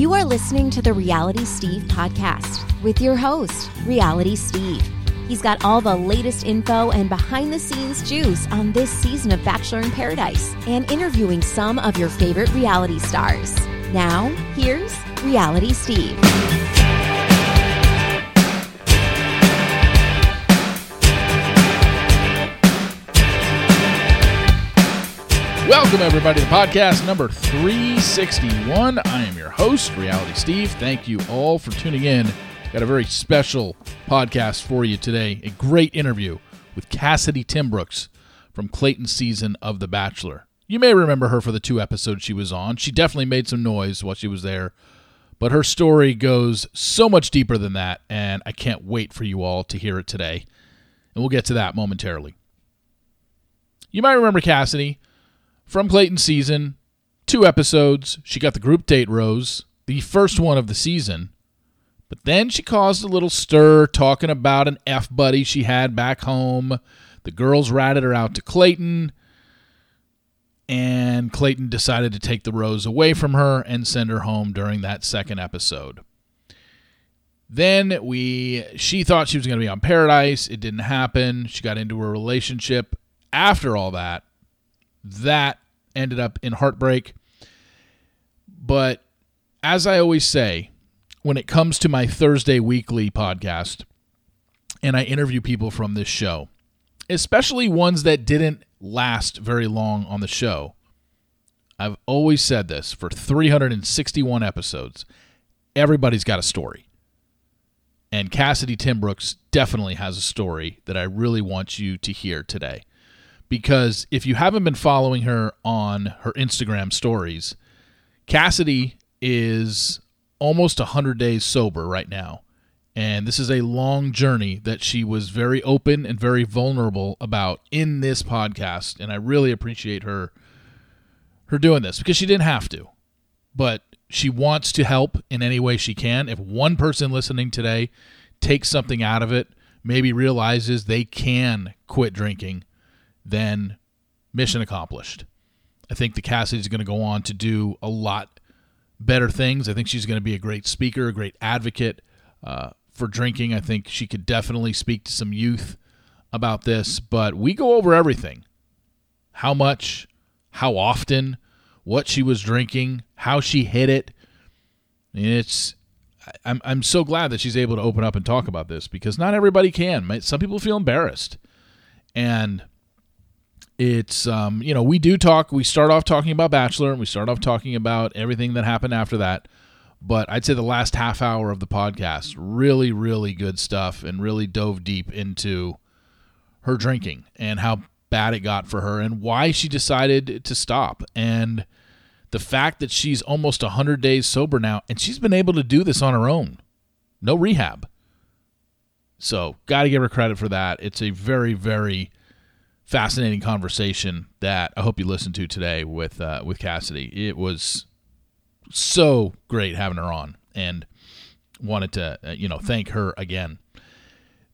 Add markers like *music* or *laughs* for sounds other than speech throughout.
You are listening to the Reality Steve podcast with your host, Reality Steve. He's got all the latest info and behind the scenes juice on this season of Bachelor in Paradise and interviewing some of your favorite reality stars. Now, here's Reality Steve. Welcome, everybody, to podcast number 361. I am your host, Reality Steve. Thank you all for tuning in. Got a very special podcast for you today. A great interview with Cassidy Timbrooks from Clayton's season of The Bachelor. You may remember her for the two episodes she was on. She definitely made some noise while she was there, but her story goes so much deeper than that, and I can't wait for you all to hear it today. And we'll get to that momentarily. You might remember Cassidy from Clayton's season, two episodes. She got the group date rose, the first one of the season. But then she caused a little stir talking about an F buddy she had back home. The girls ratted her out to Clayton, and Clayton decided to take the rose away from her and send her home during that second episode. Then we she thought she was going to be on Paradise. It didn't happen. She got into a relationship after all that that ended up in heartbreak. But as I always say, when it comes to my Thursday weekly podcast, and I interview people from this show, especially ones that didn't last very long on the show, I've always said this for 361 episodes everybody's got a story. And Cassidy Timbrooks definitely has a story that I really want you to hear today because if you haven't been following her on her Instagram stories, Cassidy is almost 100 days sober right now. And this is a long journey that she was very open and very vulnerable about in this podcast. And I really appreciate her her doing this because she didn't have to. But she wants to help in any way she can. If one person listening today takes something out of it, maybe realizes they can quit drinking, then mission accomplished. I think the Cassidy's going to go on to do a lot better things. I think she's going to be a great speaker, a great advocate uh, for drinking. I think she could definitely speak to some youth about this. But we go over everything how much, how often, what she was drinking, how she hit it. And it's I'm I'm so glad that she's able to open up and talk about this because not everybody can. Some people feel embarrassed. And it's um, you know we do talk we start off talking about bachelor and we start off talking about everything that happened after that but i'd say the last half hour of the podcast really really good stuff and really dove deep into her drinking and how bad it got for her and why she decided to stop and the fact that she's almost 100 days sober now and she's been able to do this on her own. No rehab. So got to give her credit for that. It's a very very fascinating conversation that I hope you listened to today with uh, with Cassidy. It was so great having her on, and wanted to uh, you know thank her again.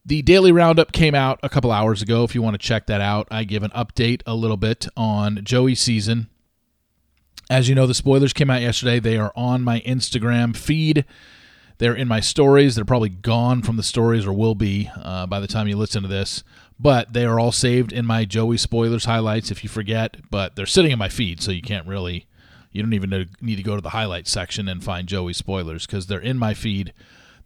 The daily roundup came out a couple hours ago. If you want to check that out, I give an update a little bit on Joey's season. As you know, the spoilers came out yesterday. They are on my Instagram feed. They're in my stories. They're probably gone from the stories or will be uh, by the time you listen to this but they are all saved in my Joey spoilers highlights if you forget, but they're sitting in my feed, so you can't really, you don't even need to go to the highlights section and find Joey spoilers because they're in my feed.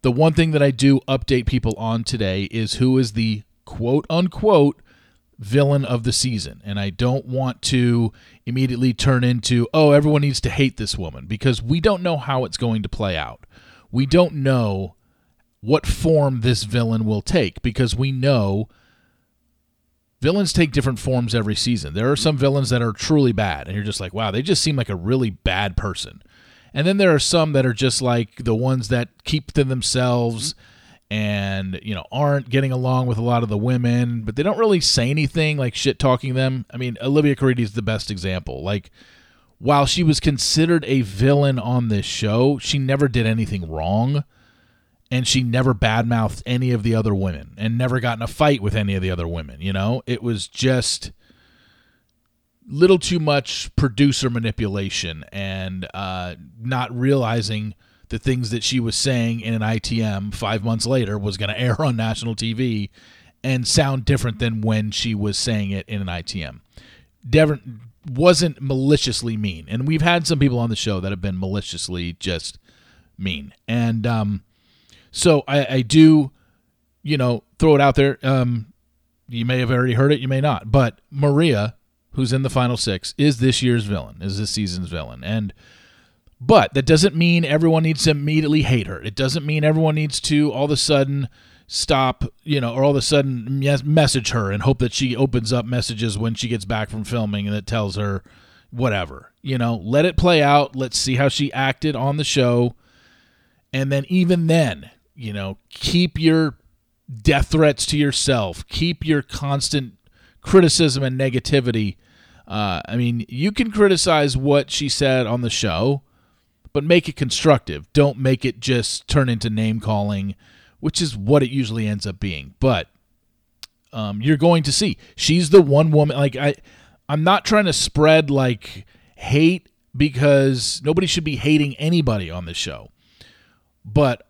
The one thing that I do update people on today is who is the quote unquote villain of the season. And I don't want to immediately turn into, oh, everyone needs to hate this woman because we don't know how it's going to play out. We don't know what form this villain will take because we know villains take different forms every season. There are some villains that are truly bad, and you're just like, wow, they just seem like a really bad person. And then there are some that are just like the ones that keep to themselves and, you know, aren't getting along with a lot of the women, but they don't really say anything like shit talking them. I mean, Olivia Caridi is the best example. Like, while she was considered a villain on this show, she never did anything wrong and she never badmouthed any of the other women and never got in a fight with any of the other women. You know, it was just little too much producer manipulation and uh, not realizing the things that she was saying in an ITM five months later was going to air on national TV and sound different than when she was saying it in an ITM. Devon wasn't maliciously mean, and we've had some people on the show that have been maliciously just mean, and um, so I, I do, you know, throw it out there. Um, you may have already heard it, you may not, but Maria, who's in the final six, is this year's villain, is this season's villain, and but that doesn't mean everyone needs to immediately hate her. It doesn't mean everyone needs to all of a sudden stop, you know, or all of a sudden message her and hope that she opens up messages when she gets back from filming and that tells her whatever. You know, let it play out. Let's see how she acted on the show. And then, even then, you know, keep your death threats to yourself, keep your constant criticism and negativity. Uh, I mean, you can criticize what she said on the show but make it constructive. Don't make it just turn into name calling, which is what it usually ends up being. But um, you're going to see she's the one woman. Like I, I'm not trying to spread like hate because nobody should be hating anybody on this show, but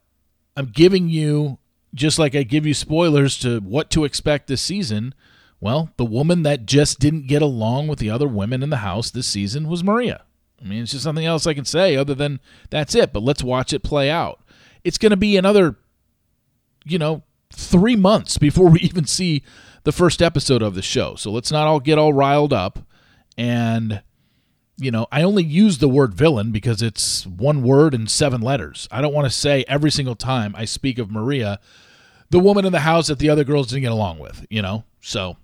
I'm giving you just like I give you spoilers to what to expect this season. Well, the woman that just didn't get along with the other women in the house this season was Maria. I mean, it's just something else I can say other than that's it. But let's watch it play out. It's going to be another, you know, three months before we *laughs* even see the first episode of the show. So let's not all get all riled up. And, you know, I only use the word villain because it's one word and seven letters. I don't want to say every single time I speak of Maria, the woman in the house that the other girls didn't get along with, you know? So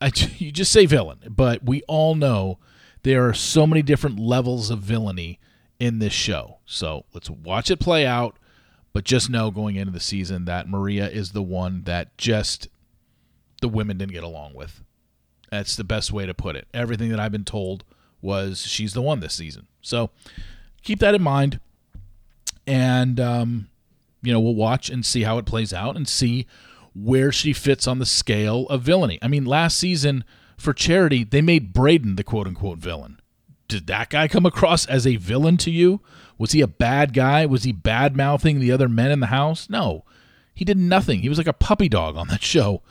I, *laughs* you just say villain. But we all know there are so many different levels of villainy in this show. So let's watch it play out, but just know going into the season that Maria is the one that just the women didn't get along with. That's the best way to put it. Everything that I've been told was she's the one this season. So keep that in mind. And, um, you know, we'll watch and see how it plays out and see where she fits on the scale of villainy. I mean, last season for charity, they made Brayden the quote unquote villain. Did that guy come across as a villain to you? Was he a bad guy? Was he bad mouthing the other men in the house? No. He did nothing. He was like a puppy dog on that *laughs* show.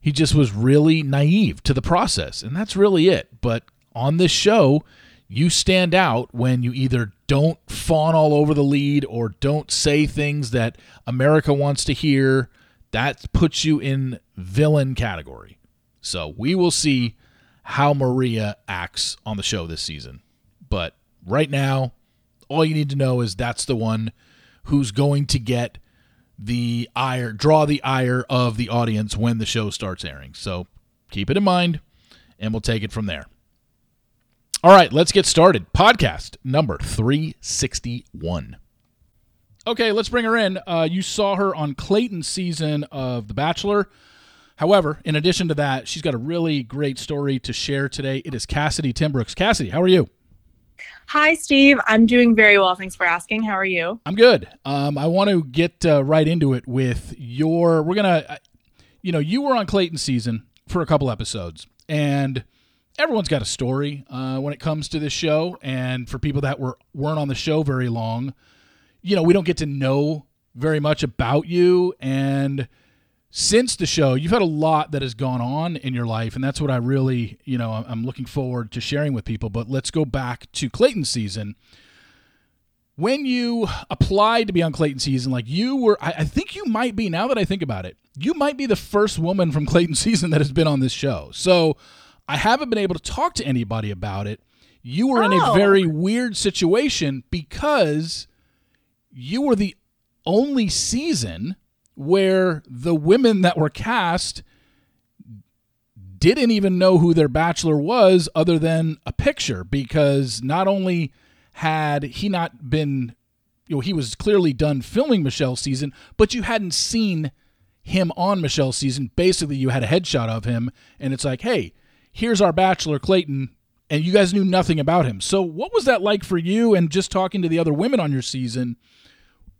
He just was really naive to the process, and that's really it. But on this show, you stand out when you either don't fawn all over the lead or don't say things that America wants to hear. That puts you in villain category. So we will see how Maria acts on the show this season. But right now, all you need to know is that's the one who's going to get the ire, draw the ire of the audience when the show starts airing. So keep it in mind, and we'll take it from there. All right, let's get started. Podcast number 361. Okay, let's bring her in. Uh, you saw her on Clayton's season of The Bachelor. However, in addition to that, she's got a really great story to share today. It is Cassidy Timbrooks. Cassidy, how are you? Hi, Steve. I'm doing very well. Thanks for asking. How are you? I'm good. Um, I want to get uh, right into it with your. We're going to, uh, you know, you were on Clayton season for a couple episodes, and everyone's got a story uh, when it comes to this show. And for people that were, weren't on the show very long, you know, we don't get to know very much about you. And since the show, you've had a lot that has gone on in your life, and that's what I really, you know, I'm looking forward to sharing with people. But let's go back to Clayton season. When you applied to be on Clayton season, like you were, I, I think you might be, now that I think about it, you might be the first woman from Clayton season that has been on this show. So I haven't been able to talk to anybody about it. You were oh. in a oh. very weird situation because you were the only season where the women that were cast didn't even know who their bachelor was other than a picture because not only had he not been you know he was clearly done filming Michelle's season but you hadn't seen him on Michelle's season basically you had a headshot of him and it's like hey here's our bachelor Clayton and you guys knew nothing about him so what was that like for you and just talking to the other women on your season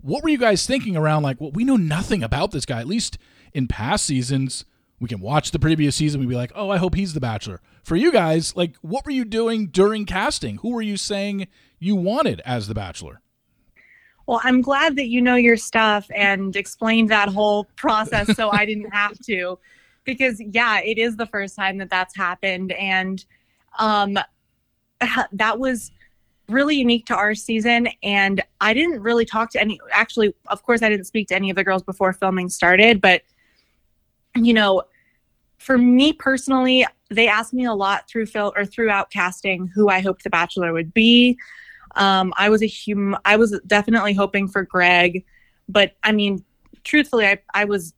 what were you guys thinking around like, well, we know nothing about this guy. At least in past seasons, we can watch the previous season and be like, oh, I hope he's the bachelor. For you guys, like, what were you doing during casting? Who were you saying you wanted as the bachelor? Well, I'm glad that you know your stuff and explained that whole process so I didn't have to. Because, yeah, it is the first time that that's happened. And um, that was really unique to our season. And I didn't really talk to any, actually, of course, I didn't speak to any of the girls before filming started. But, you know, for me personally, they asked me a lot through Phil or throughout casting who I hoped the Bachelor would be. Um, I was a hum- I was definitely hoping for Greg, but I mean, truthfully, I, I was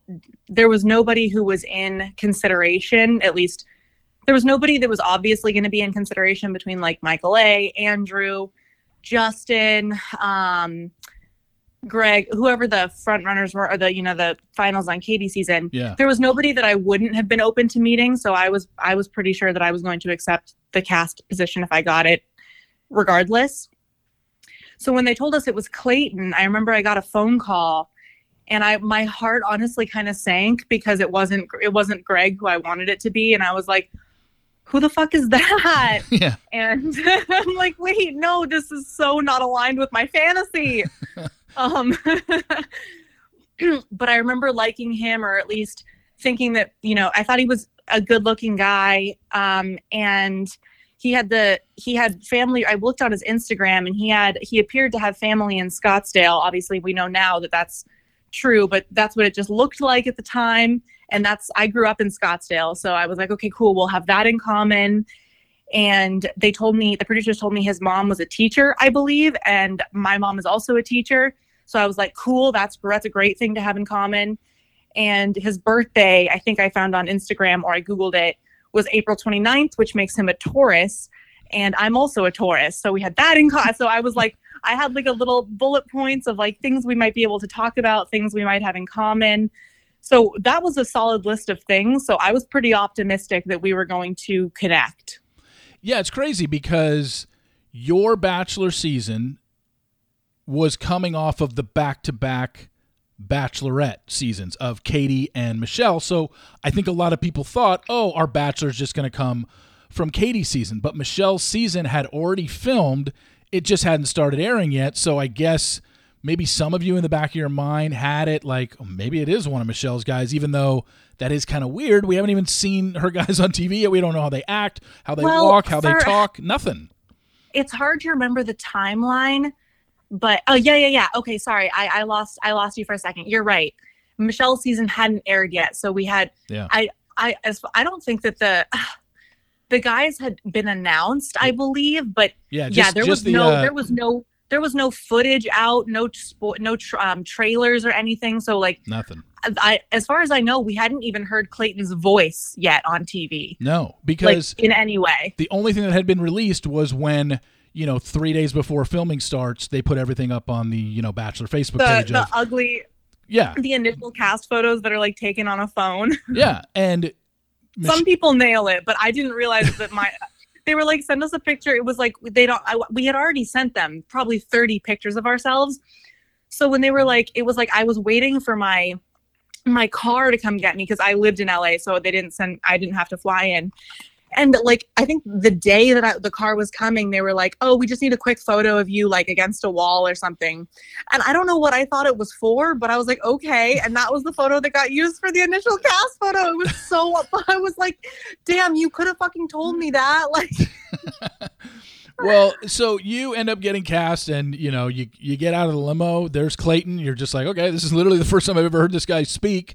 there was nobody who was in consideration. At least there was nobody that was obviously going to be in consideration between like Michael A, Andrew, Justin, um, Greg, whoever the front runners were, or the you know the finals on Katie season. Yeah. There was nobody that I wouldn't have been open to meeting, so I was I was pretty sure that I was going to accept the cast position if I got it, regardless. So when they told us it was Clayton, I remember I got a phone call and I my heart honestly kind of sank because it wasn't it wasn't Greg who I wanted it to be and I was like who the fuck is *laughs* that? *laughs* Yeah. And *laughs* I'm like, wait, no, this is so not aligned with my fantasy. um but I remember liking him or at least thinking that, you know, I thought he was a good looking guy. Um and he had the he had family i looked on his instagram and he had he appeared to have family in scottsdale obviously we know now that that's true but that's what it just looked like at the time and that's i grew up in scottsdale so i was like okay cool we'll have that in common and they told me the producers told me his mom was a teacher i believe and my mom is also a teacher so i was like cool that's that's a great thing to have in common and his birthday i think i found on instagram or i googled it was April 29th, which makes him a Taurus. And I'm also a Taurus. So we had that in common. So I was like, I had like a little bullet points of like things we might be able to talk about, things we might have in common. So that was a solid list of things. So I was pretty optimistic that we were going to connect. Yeah, it's crazy because your bachelor season was coming off of the back to back bachelorette seasons of Katie and Michelle. So I think a lot of people thought, oh, our bachelor's just going to come from Katie's season. But Michelle's season had already filmed, it just hadn't started airing yet. So I guess maybe some of you in the back of your mind had it like oh, maybe it is one of Michelle's guys, even though that is kind of weird. We haven't even seen her guys on TV yet. We don't know how they act, how they Well, walk, how they talk, nothing. It's hard to remember the timeline, but oh yeah, yeah, yeah. Okay, sorry. I, I lost I lost you for a second. You're right. Michelle's season hadn't aired yet. So we had Yeah. I I as I don't think that the the guys had been announced, I believe, but Yeah, just, yeah, there was the, no uh, there was no there was no footage out, no spo- no um, trailers or anything. So like nothing. I as far as I know, we hadn't even heard Clayton's voice yet on TV. No, Like because in any way. the only thing that had been released was when you know three days before filming starts, they put everything up on the you know Bachelor Facebook The page. the of, ugly yeah, the initial cast photos that are like taken on a phone. yeah, and Some people nail it, but I didn't realize that my *laughs* they were like send us a picture. It was like they don't. I, we had already sent them probably thirty pictures of ourselves. So when they were like, it was like I was waiting for my my car to come get me because I lived in LA, so they didn't send. I didn't have to fly in. And like I think the day that I, the car was coming, they were like, "Oh, we just need a quick photo of you like against a wall or something." And I don't know what I thought it was for, but I was like, "Okay." And that was the photo that got used for the initial cast photo. It was so *laughs* I was like, "Damn, you could have fucking told me that." *laughs* Like, well, so you end up getting cast, and you know you you get out of the limo. There's Clayton. You're just like, okay, this is literally the first time I've ever heard this guy speak.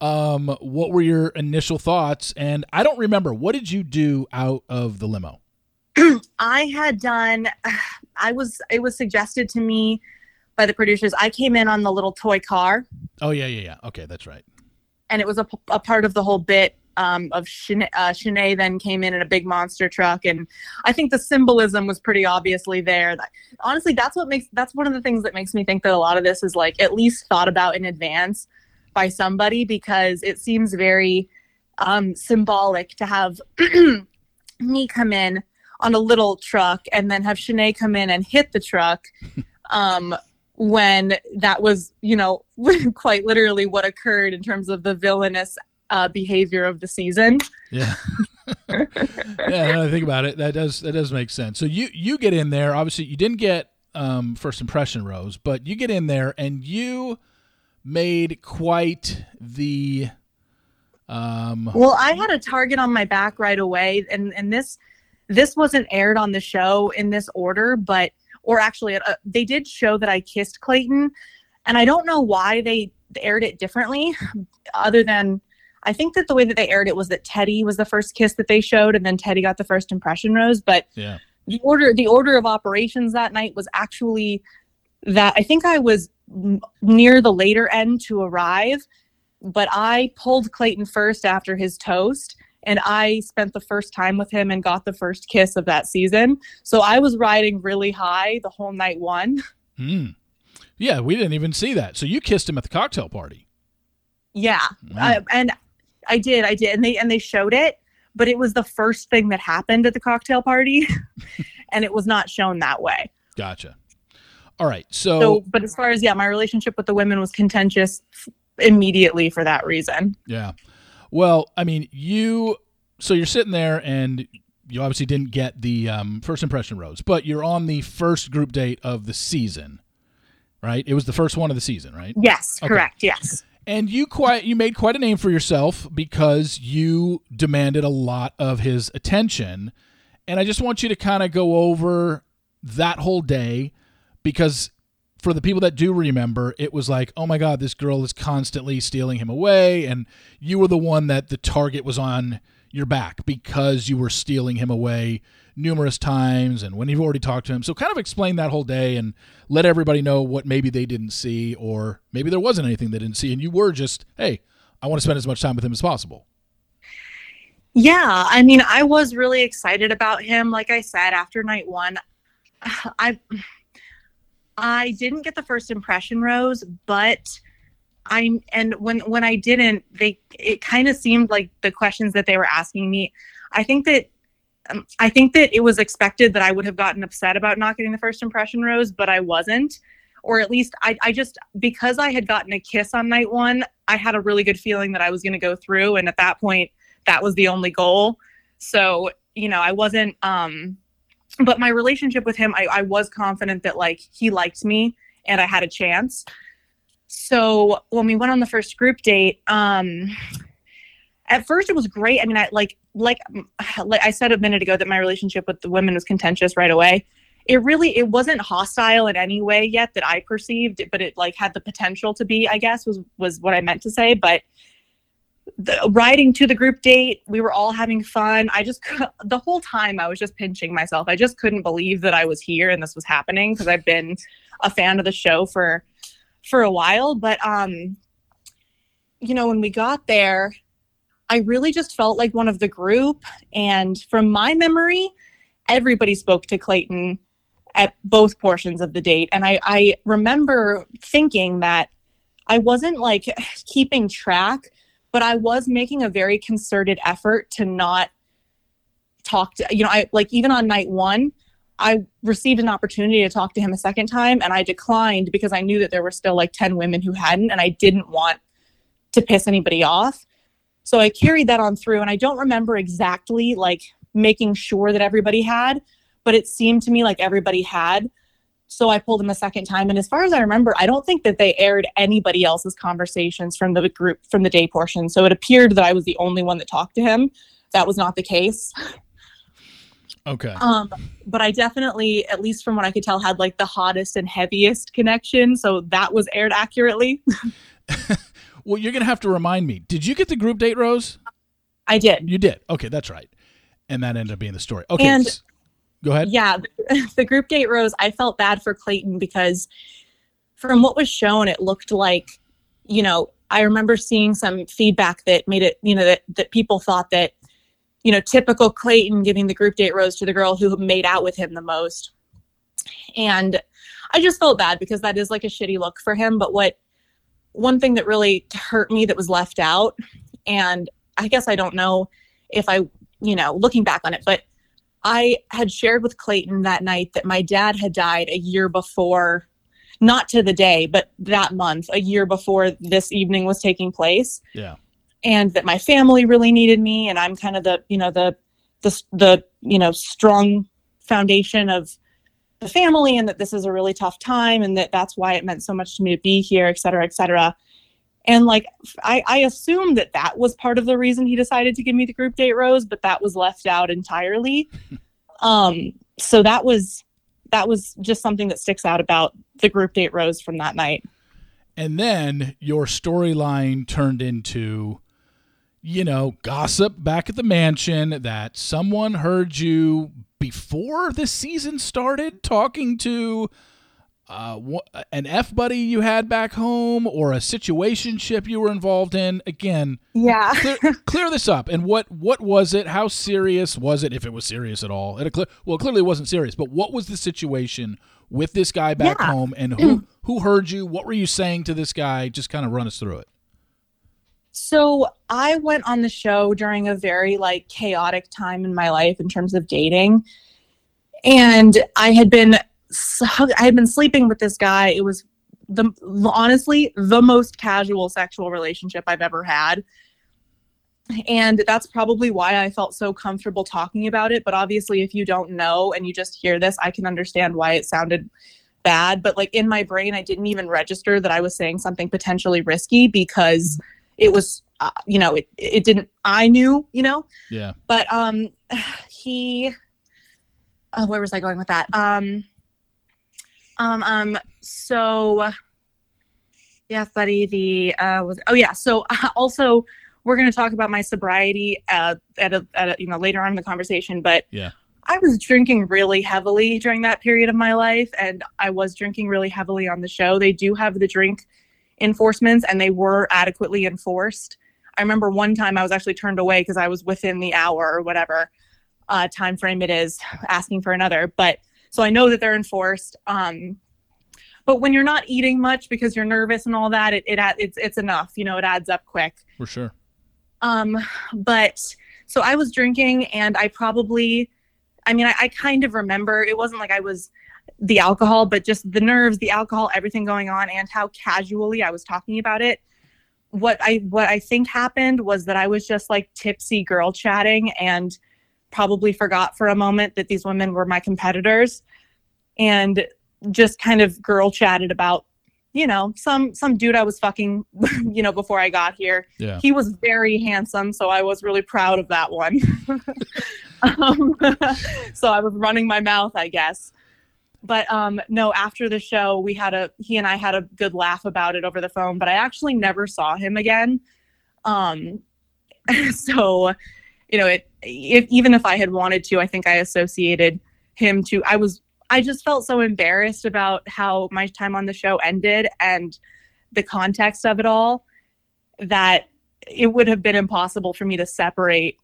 Um, what were your initial thoughts? And I don't remember. What did you do out of the limo? *clears throat* I had done *sighs* I was it was suggested to me by the producers. I came in on the little toy car Oh yeah, yeah, yeah. Okay, that's right. and it was a, a part of the whole bit um, of Shanae, uh, Shanae then came in in a big monster truck and I think the symbolism was pretty obviously there. That, honestly, that's what makes that's one of the things that makes me think that a lot of this is like at least thought about in advance by somebody because it seems very um, symbolic to have *clears throat* me come in on a little truck and then have Shanae come in and hit the truck *laughs* um, when that was, you know, *laughs* quite literally what occurred in terms of the villainous uh, behavior of the season. Yeah. *laughs* yeah, now I think about it, that does that does make sense. So you you get in there. Obviously, you didn't get um, first impression rose, but you get in there and you made quite the. Um, well, I had a target on my back right away, and and this this wasn't aired on the show in this order, but or actually, uh, they did show that I kissed Clayton, and I don't know why they aired it differently, other than I think that the way that they aired it was that Teddi was the first kiss that they showed, and then Teddi got the first impression rose. But yeah. the order the order of operations that night was actually that I think I was near the later end to arrive, but I pulled Clayton first after his toast. And I spent the first time with him and got the first kiss of that season. So I was riding really high the whole night one. *laughs* Hmm. Yeah, we didn't even see that. So you kissed him at the cocktail party. Yeah. I, and I did, I did, and they and they showed it, but it was the first thing that happened at the cocktail party, *laughs* and it was not shown that way. Gotcha. All right. So, So, but as far as yeah, my relationship with the women was contentious immediately for that reason. yeah. Well, I mean, you. So you're sitting there, and you obviously didn't get the um, first impression rose, but you're on the first group date of the season, right? It was the first one of the season, right? Yes, Okay. correct. Yes. And you quite you made quite a name for yourself because you demanded a lot of his attention. And I just want you to kind of go over that whole day because for the people that do remember, it was like, oh my God, this girl is constantly stealing him away. And you were the one that the target was on your back because you were stealing him away numerous times and when you've already talked to him. So kind of explain that whole day and let everybody know what maybe they didn't see or maybe there wasn't anything they didn't see and you were just, hey, I want to spend as much time with him as possible. Yeah, I mean, I was really excited about him. Like I said, after night one, *sighs* I I didn't get the first impression rose, but I and when when I didn't, they it kind of seemed like the questions that they were asking me. I think that um, I think that it was expected that I would have gotten upset about not getting the first impression rose, but I wasn't. Or at least I, I just because I had gotten a kiss on night one, I had a really good feeling that I was going to go through, and at that point, that was the only goal. So you know, I wasn't. um but my relationship with him I, I was confident that like he liked me and i had a chance. So when we went on the first group date um at first it was great. I mean i like like like i said a minute ago that my relationship with the women was contentious right away. It really it wasn't hostile in any way yet that i perceived but it like had the potential to be i guess was was what i meant to say. But the riding to the group date we were all having fun. I just the whole time i was just pinching myself. I just couldn't believe that i was here and this was happening because i've been a fan of the show for for a while. But um you know when we got there i really just felt like one of the group. And from my memory everybody spoke to clayton at both portions of the date. And i i remember thinking that i wasn't like keeping track but I was making a very concerted effort to not talk to you know I like even on night 1 I received an opportunity to talk to him a second time and I declined because I knew that there were still like 10 women who hadn't and I didn't want to piss anybody off. So I carried that on through and I don't remember exactly like making sure that everybody had, but it seemed to me like everybody had. So I pulled him a second time. And as far as I remember, I don't think that they aired anybody else's conversations from the group from the day portion. So it appeared that I was the only one that talked to him. That was not the case. Okay. Um, but I definitely, at least from what I could tell, had like the hottest and heaviest connection. So that was aired accurately. *laughs* Well, you're going to have to remind me. Did you get the group date, Rose? I did. You did. Okay, that's right. And that ended up being the story. Okay. And- go ahead. Yeah, *laughs* the group date rose. I felt bad for Clayton because from what was shown, it looked like, you know, I remember seeing some feedback that made it, you know, that, that people thought that, you know, typical Clayton giving the group date rose to the girl who made out with him the most. And I just felt bad because that is like a shitty look for him. But what one thing that really hurt me that was left out, and I guess I don't know if I, you know, looking back on it, but I had shared with Clayton that night that my dad had died a year before, not to the day, but that month, a year before this evening was taking place, Yeah. and that my family really needed me, and I'm kind of the, you know, the, the, the, you know, strong foundation of the family and that this is a really tough time and that that's why it meant so much to me to be here, et cetera, et cetera. And like, I, I assumed that that was part of the reason he decided to give me the group date rose, but that was left out entirely. *laughs* um, so that was that was just something that sticks out about the group date rose from that night. And then your storyline turned into, you know, gossip back at the mansion that someone heard you before the season started talking to uh, an F buddy you had back home or a situationship you were involved in. Again, yeah, clear, clear, this up. And what what was it? How serious was it? If it was serious at all? It well, it clearly wasn't serious. But what was the situation with this guy back yeah. home, and who *clears throat* who heard you? What were you saying to this guy? Just kind of run us through it. So I went on the show during a very like chaotic time in my life in terms of dating. And I had been I had been sleeping with this guy. It was the honestly the most casual sexual relationship I've ever had. And that's probably why I felt so comfortable talking about it. But obviously, if you don't know and you just hear this, I can understand why it sounded bad. But like in my brain, I didn't even register that I was saying something potentially risky because it was, uh, you know, it, it didn't, I knew, you know? Yeah. But um, *sighs* he, uh, where was I going with that? Um, um, um, so yeah, buddy, the, uh, was, oh yeah. So *laughs* also, we're going to talk about my sobriety uh, at, a, at a, you know later on in the conversation but yeah i was drinking really heavily during that period of my life and i was drinking really heavily on the show they do have the drink enforcements and they were adequately enforced i remember one time i was actually turned away because i was within the hour or whatever uh, time frame it is asking for another but so i know that they're enforced um, but when you're not eating much because you're nervous and all that it, it it's it's enough you know it adds up quick for sure um, but so I was drinking and I probably, I mean, I, I kind of remember it wasn't like I was the alcohol, but just the nerves, the alcohol, everything going on, and how casually I was talking about it. What I what I think happened was that I was just like tipsy girl chatting and probably forgot for a moment that these women were my competitors and just kind of girl chatted about you know some some dude i was fucking *laughs* you know before i got here. Yeah. he was very handsome so i was really proud of that one. *laughs* Um, *laughs* so i was running my mouth i guess. But um no after the show we had a he and i had a good laugh about it over the phone but i actually never saw him again. Um so you know it if even if i had wanted to i think i associated him to i was I just felt so embarrassed about how my time on the show ended and the context of it all that it would have been impossible for me to separate,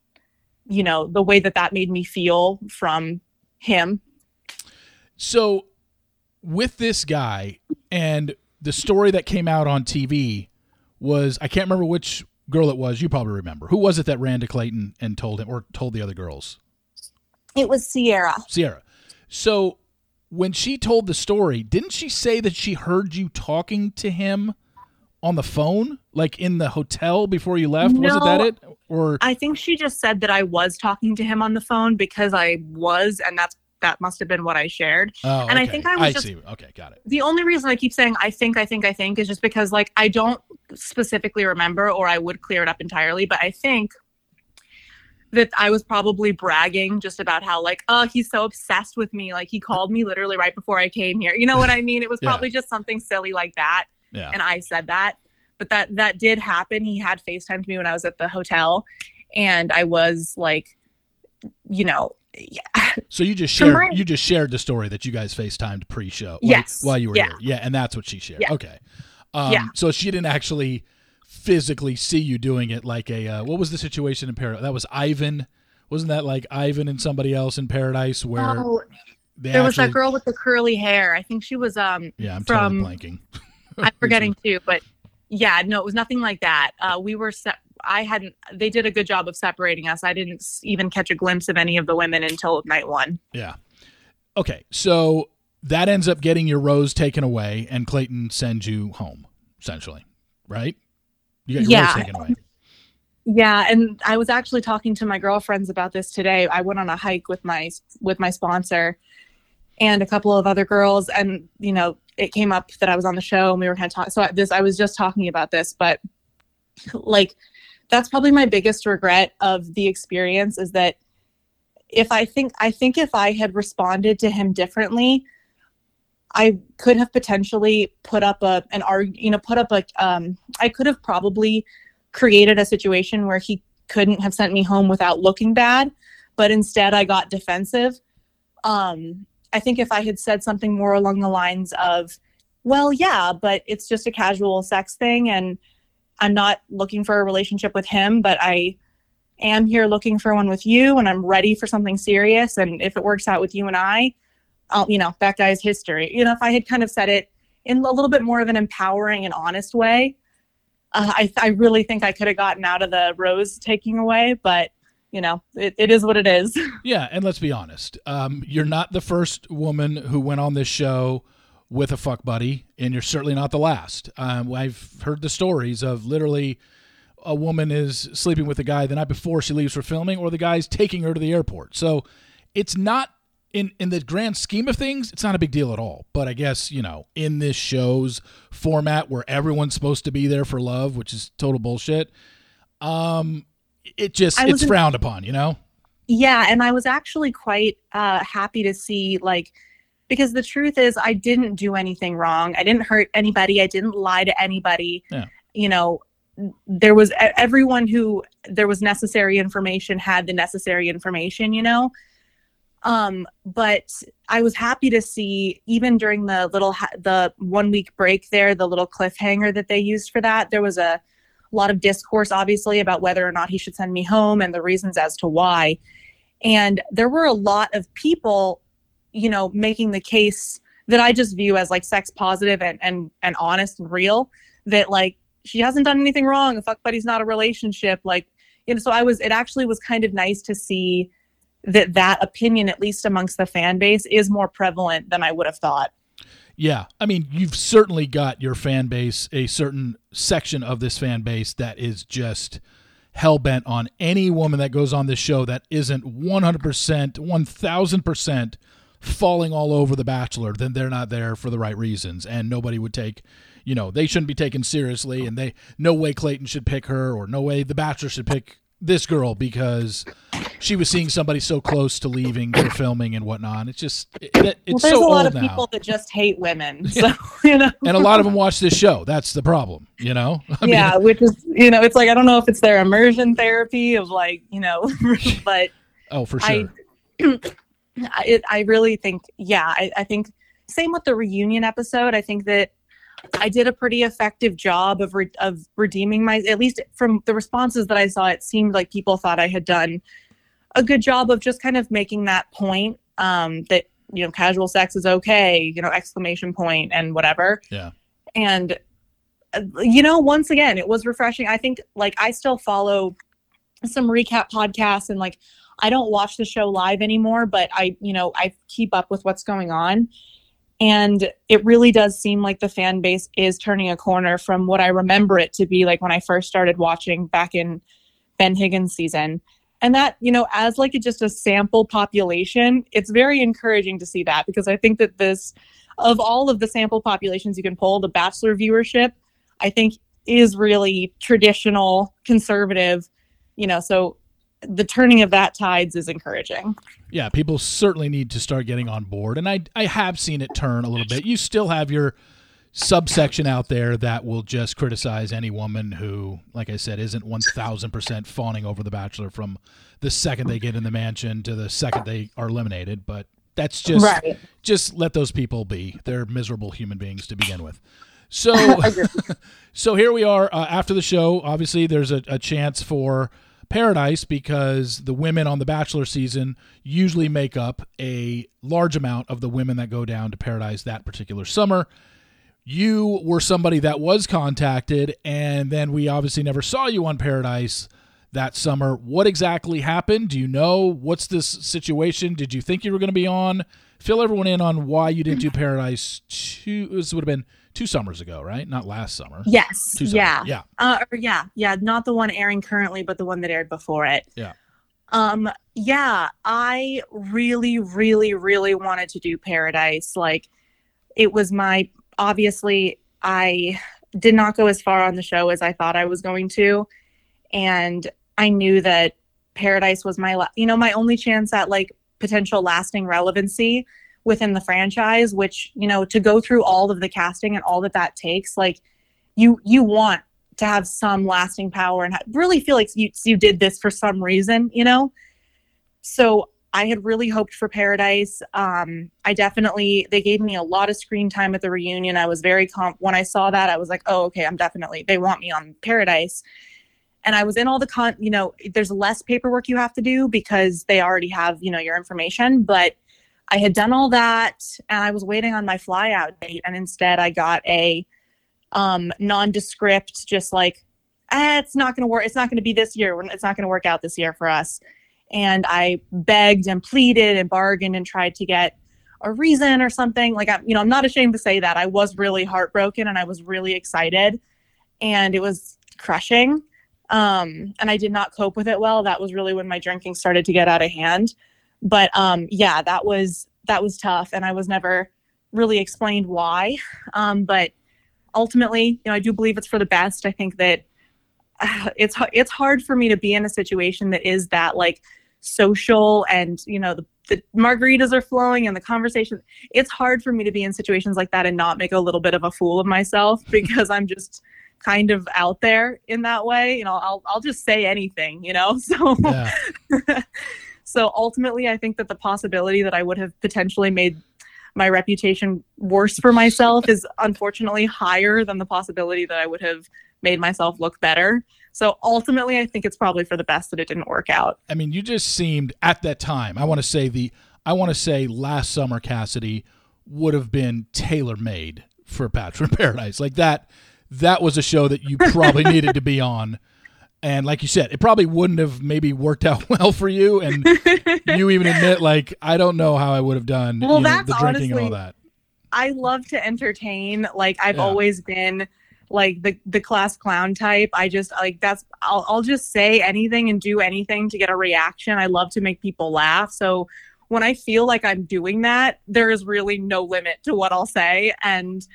you know, the way that that made me feel from him. So, with this guy and the story that came out on TV was I can't remember which girl it was. You probably remember. Who was it that ran to Clayton and told him or told the other girls? It was Sierra. Sierra. So when she told the story, didn't she say that she heard you talking to him on the phone, like in the hotel before you left? No, was it that it? Or I think she just said that I was talking to him on the phone because I was, and that's that must have been what I shared. Oh, and okay. I think I was I just see. okay, got it. The only reason I keep saying I think, I think, I think is just because like I don't specifically remember, or I would clear it up entirely. But I think that I was probably bragging just about how like, oh, he's so obsessed with me. Like he called me literally right before I came here. You know what I mean? It was *laughs* yeah. probably just something silly like that. Yeah. And I said that. But that that did happen. He had FaceTimed me when I was at the hotel and I was like, you know, yeah. So you just shared my, you just shared the story that you guys FaceTimed pre-show yes, while, while you were yeah. here. Yeah, and that's what she shared. Yeah. Okay. Um, yeah. so she didn't actually physically see you doing it like a uh, what was the situation in paradise that was ivan wasn't that like ivan and somebody else in paradise where oh, there actually, was that girl with the curly hair i think she was um yeah i'm from totally blanking i'm *laughs* forgetting too but yeah no it was nothing like that uh, we were se- i hadn't they did a good job of separating us i didn't even catch a glimpse of any of the women until night one yeah okay so that ends up getting your rose taken away and clayton sends you home essentially right you got your yeah. taken away. Yeah, and I was actually talking to my girlfriends about this today. I went on a hike with my with my sponsor, and a couple of other girls. And, you know, it came up that I was on the show and we were kind of talking. So I, this, I was just talking about this, but like, that's probably my biggest regret of the experience is that if I think, I think if I had responded to him differently, I could have potentially put up a an arg you know put up a um I could have probably created a situation where he couldn't have sent me home without looking bad but instead I got defensive. Um I think if I had said something more along the lines of well yeah but it's just a casual sex thing and I'm not looking for a relationship with him but I am here looking for one with you and I'm ready for something serious and if it works out with you and I I'll, you know, that guy's history. You know, if I had kind of said it in a little bit more of an empowering and honest way, uh, I, I really think I could have gotten out of the rose taking away, but you know, it, it is what it is. *laughs* Yeah, and let's be honest. Um, you're not the first woman who went on this show with a fuck buddy, and you're certainly not the last. Um, I've heard the stories of literally a woman is sleeping with a guy the night before she leaves for filming, or the guy's taking her to the airport. So it's not in in the grand scheme of things, it's not a big deal at all. But I guess you know, in this show's format where everyone's supposed to be there for love, which is total bullshit. Um, it just it's in, frowned upon, you know. Yeah, and I was actually quite uh, happy to see like because the truth is I didn't do anything wrong. I didn't hurt anybody. I didn't lie to anybody. Yeah. You know, there was everyone who there was necessary information had the necessary information, you know. Um, but I was happy to see even during the little ha- the one week break there, the little cliffhanger that they used for that. There was a lot of discourse, obviously, about whether or not he should send me home and the reasons as to why. And there were a lot of people, you know, making the case that I just view as like sex positive and and and honest and real. That like she hasn't done anything wrong. A fuck buddy's not a relationship. Like, you know, so I was. It actually was kind of nice to see that that opinion, at least amongst the fan base, is more prevalent than I would have thought. Yeah, I mean, you've certainly got your fan base, a certain section of this fan base that is just hell bent on any woman that goes on this show that isn't 100%, 1000% falling all over The Bachelor, then they're not there for the right reasons. And nobody would take, you know, they shouldn't be taken seriously. And they, no way Clayton should pick her, or no way The Bachelor should pick this girl because she was seeing somebody so close to leaving for filming and whatnot. It's just it, it, it's well, there's so a lot of now. people that just hate women. *laughs* So you know, and a lot of them watch this show. That's the problem. You know. *laughs* I yeah, mean, which is you know, it's like I don't know if it's their immersion therapy of like you know, *laughs* but oh, for sure. I, *clears throat* *clears throat* I, I really think yeah, I, I think same with the reunion episode. I think that I did a pretty effective job of re- of redeeming my at least from the responses that I saw it seemed like people thought I had done a good job of just kind of making that point um, that you know casual sex is okay you know exclamation point and whatever. Yeah. And uh, you know once again it was refreshing. I think like I still follow some recap podcasts and like I don't watch the show live anymore but I you know I keep up with what's going on and it really does seem like the fan base is turning a corner from what I remember it to be like when I first started watching back in Ben Higgins season. And that, you know, as like a, just a sample population, it's very encouraging to see that because I think that this, of all of the sample populations you can pull, the Bachelor viewership, I think is really traditional, conservative, you know, so the turning of that tides is encouraging. Yeah, people certainly need to start getting on board, and I I have seen it turn a little bit. You still have your subsection out there that will just criticize any woman who, like I said, isn't one thousand percent fawning over the Bachelor from the second they get in the mansion to the second they are eliminated. But that's just right. just let those people be. They're miserable human beings to begin with. *laughs* So, *laughs* so here we are uh, after the show. Obviously, there's a, a chance for Paradise because the women on the Bachelor season usually make up a large amount of the women that go down to Paradise that particular summer. You were somebody that was contacted, and then we obviously never saw you on Paradise that summer. What exactly happened? Do you know? What's this situation? Did you think you were going to be on? Fill everyone in on why you didn't do Paradise. Two, this would have been two summers ago, right? Not last summer. Yes. Two yeah. Yeah. Uh, yeah. Yeah. Not the one airing currently, but the one that aired before it. Yeah. Um, yeah, I really, really, really wanted to do Paradise. Like, it was my obviously, I did not go as far on the show as I thought I was going to. And I knew that Paradise was my, la- you know, my only chance at like potential lasting relevancy within the franchise, which, you know, to go through all of the casting and all that that takes, like, you, you want to have some lasting power and ha- really feel like you, you did this for some reason, you know? So I had really hoped for Paradise. Um, I definitely, they gave me a lot of screen time at the reunion. I was very, comp- when I saw that, I was like, oh, okay, I'm definitely, they want me on Paradise. And I was in all the con, you know, there's less paperwork you have to do because they already have, you know, your information. But I had done all that and I was waiting on my flyout date. And instead I got a um, nondescript, just like, eh, it's not going to work. It's not going to be this year. It's not going to work out this year for us and I begged and pleaded and bargained and tried to get a reason or something. Like I'm, you know, I'm not ashamed to say that I was really heartbroken and I was really excited, and it was crushing. Um, and I did not cope with it well. That was really when my drinking started to get out of hand. But um, yeah, that was that was tough, and I was never really explained why. Um, but ultimately, you know, I do believe it's for the best. I think that uh, *sighs* it's it's hard for me to be in a situation that is that like social and you know the, the margaritas are flowing and the conversation it's hard for me to be in situations like that and not make a little bit of a fool of myself *laughs* because i'm just kind of out there in that way you know i'll, I'll just say anything you know *laughs* so yeah. *laughs* so ultimately i think that the possibility that i would have potentially made my reputation worse for myself is unfortunately higher than the possibility that i would have made myself look better. So ultimately, I think it's probably for the best that it didn't work out. I mean, you just seemed at that time. I want to say the I want to say last summer Cassidy would have been tailor made for Bachelor *laughs* Paradise. Like that that was a show that you probably needed to be on. And like you said, it probably wouldn't have maybe worked out *laughs* well for you. And you *laughs* even admit, like, I don't know how I would have done well, you know, the drinking honestly, and all that. I love to entertain. Like I've yeah. always been like the the class clown type. I just like that's I'll I'll just say anything and do anything to get a reaction. I love to make people laugh. So when I feel like I'm doing that, there is really no limit to what I'll say and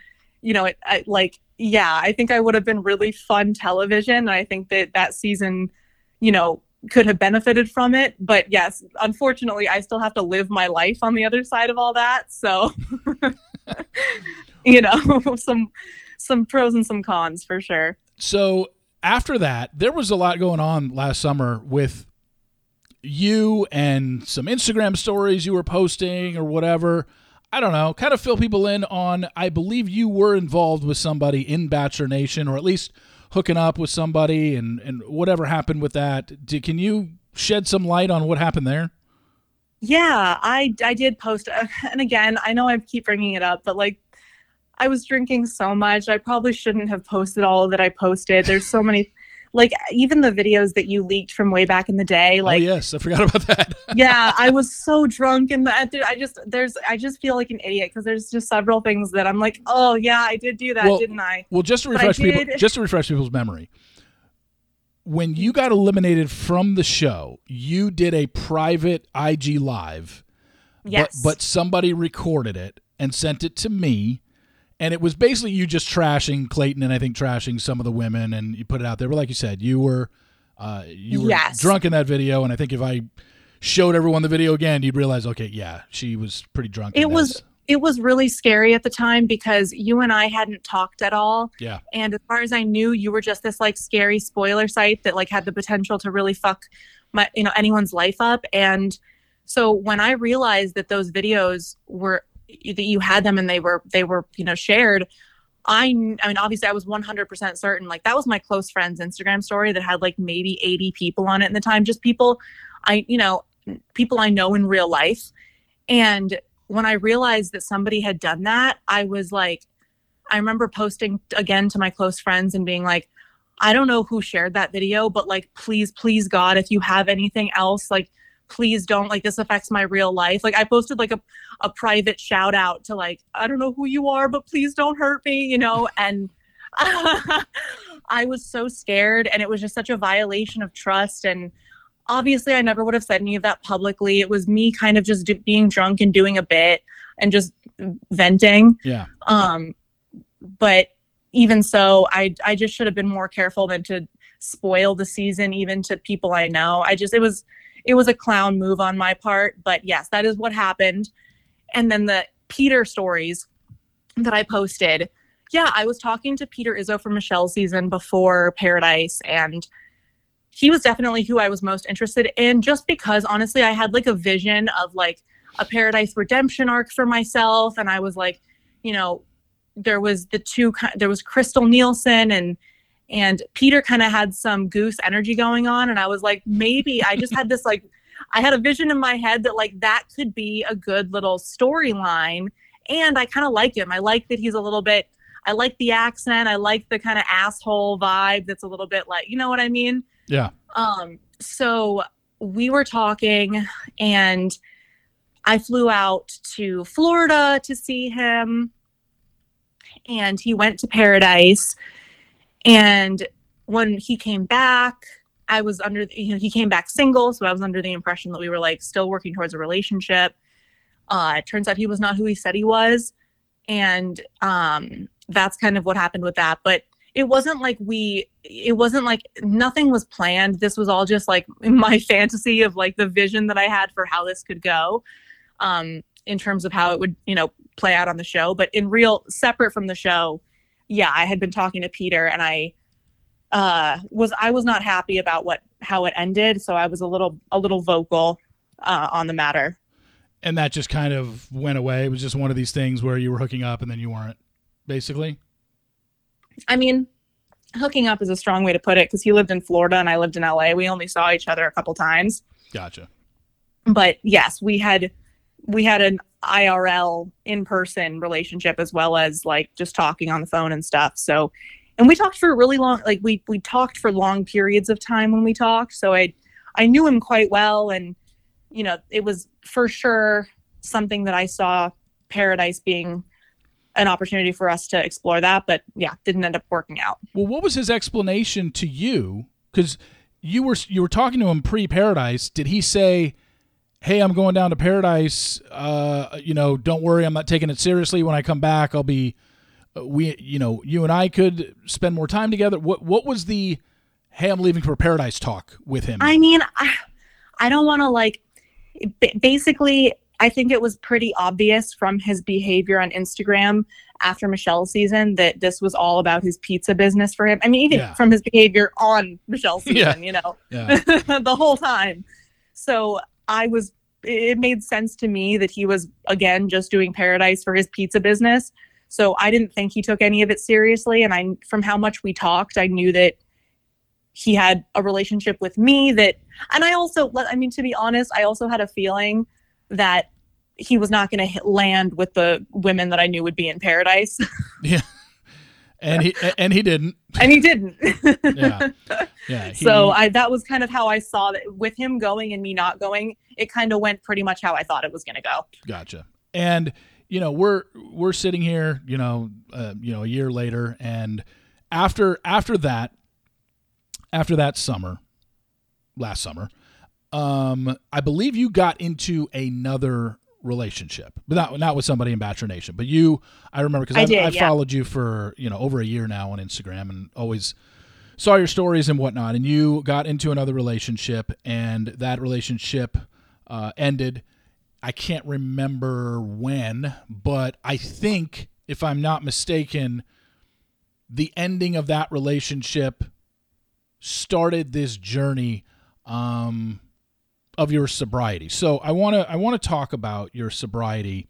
you know, it I, like yeah, I think I would have been really fun television and I think that that season, you know, could have benefited from it, but yes, unfortunately, I still have to live my life on the other side of all that. So *laughs* you know, *laughs* some some pros and some cons for sure. So after that, there was a lot going on last summer with you and some Instagram stories you were posting or whatever. I don't know, kind of fill people in on. I believe you were involved with somebody in Bachelor Nation, or at least hooking up with somebody, and and whatever happened with that. Do, can you shed some light on what happened there? Yeah, I I did post, uh, and again, I know I keep bringing it up, but like I was drinking so much. I probably shouldn't have posted all that I posted. There's so many like even the videos that you leaked from way back in the day oh, like oh, yes. I forgot about that. *laughs* Yeah i was so drunk and i just there's i just feel like an idiot because there's just several things that i'm like oh yeah i did do that well, didn't i? well just to refresh people just to refresh people's memory when you got eliminated from the show you did a private ig live yes. but, but somebody recorded it and sent it to me and it was basically you just trashing Clayton and I think trashing some of the women, and you put it out there. But like you said, you were uh, you were yes. drunk in that video, and I think if I showed everyone the video again, you'd realize, okay, yeah, she was pretty drunk. It was it was really scary at the time because you and I hadn't talked at all. Yeah. And as far as I knew, you were just this like scary spoiler site that like had the potential to really fuck my you know anyone's life up. And so when I realized that those videos were that you had them and they were they were you know shared I, I mean, obviously, I was 100% certain. Like, that was my close friend's Instagram story that had like maybe 80 people on it in the time, just people I, you know, people I know in real life. And when I realized that somebody had done that, I was like, I remember posting again to my close friends and being like, I don't know who shared that video, but like, please, please, God, if you have anything else, like, please don't like this affects my real life like i posted like a, a private shout out to like i don't know who you are but please don't hurt me you know and *laughs* i was so scared and it was just such a violation of trust and obviously I never would have said any of that publicly. It was me kind of just do, being drunk and doing a bit and just venting. Yeah. Um, but even so, I I just should have been more careful than to spoil the season even to people I know. I just it was it was a clown move on my part, but yes, that is what happened. And then the Peter stories that I posted. Yeah, I was talking to Peter Izzo from Michelle's season before Paradise and he was definitely who I was most interested in just because honestly I had like a vision of like a paradise redemption arc for myself and I was like, you know, there was the two there was Krystal Nielson and and Peter kind of had some goose energy going on and I was like maybe I just had this like I had a vision in my head that like that could be a good little storyline and I kind of like him. I like that he's a little bit I like the accent. I like the kind of asshole vibe that's a little bit like, you know what I mean? Yeah. Um, so we were talking and I flew out to Florida to see him and he went to Paradise and when he came back I was under you know he came back single so I was under the impression that we were like still working towards a relationship. Uh it turns out he was not who he said he was. And um that's kind of what happened with that. But it wasn't like we it wasn't like nothing was planned. This was all just like *laughs* my fantasy of like the vision that i had for how this could go um in terms of how it would you know play out on the show. But in real separate from the show yeah i had been talking to peter and i uh was i was not happy about what how it ended so i was a little a little vocal uh on the matter And that just kind of went away. It was just one of these things where you were hooking up and then you weren't, basically. I mean, hooking up is a strong way to put it because he lived in Florida and I lived in LA. We only saw each other a couple times. Gotcha. But yes, we had we had an IRL in-person relationship as well as like just talking on the phone and stuff. So and we talked for a really long like we we talked for long periods of time when we talked. So I I knew him quite well and you know, it was for sure something that I saw Paradise being an opportunity for us to explore that, but yeah, didn't end up working out. Well, what was his explanation to you? Because you were you were talking to him pre Paradise. Did he say, "Hey, I'm going down to Paradise. Uh, you know, don't worry, I'm not taking it seriously. When I come back, I'll be uh, we. You know, you and I could spend more time together." What what was the "Hey, I'm leaving for Paradise" talk with him? I mean, I, I don't want to like. Basically, I think it was pretty obvious from his behavior on Instagram after Michelle's season that this was all about his pizza business for him. I mean, even Yeah. from his behavior on Michelle's *laughs* season, Yeah. you know, yeah, *laughs* the whole time. So I was. It made sense to me that he was again just doing Paradise for his pizza business. So I didn't think he took any of it seriously, and I, from how much we talked, I knew that he had a relationship with me that and i also i mean to be honest i also had a feeling that he was not going to land with the women that i knew would be in paradise *laughs* and he and he didn't. and he didn't *laughs* Yeah, yeah. *laughs* he- so i that was kind of how i saw that with him going and me not going it kind of went pretty much how i thought it was going to go Gotcha. And you know, we're we're sitting here, you know, uh, you know, a year later, and after after that, after that summer, last summer, um, I believe you got into another relationship, but not not with somebody in Bachelor Nation. But you, I remember because I I've, did, I've yeah. followed you for you know over a year now on Instagram, and always saw your stories and whatnot. And you got into another relationship, and that relationship uh, ended. I can't remember when, but I think, if I'm not mistaken, the ending of that relationship started this journey um, of your sobriety. So I want to I want to talk about your sobriety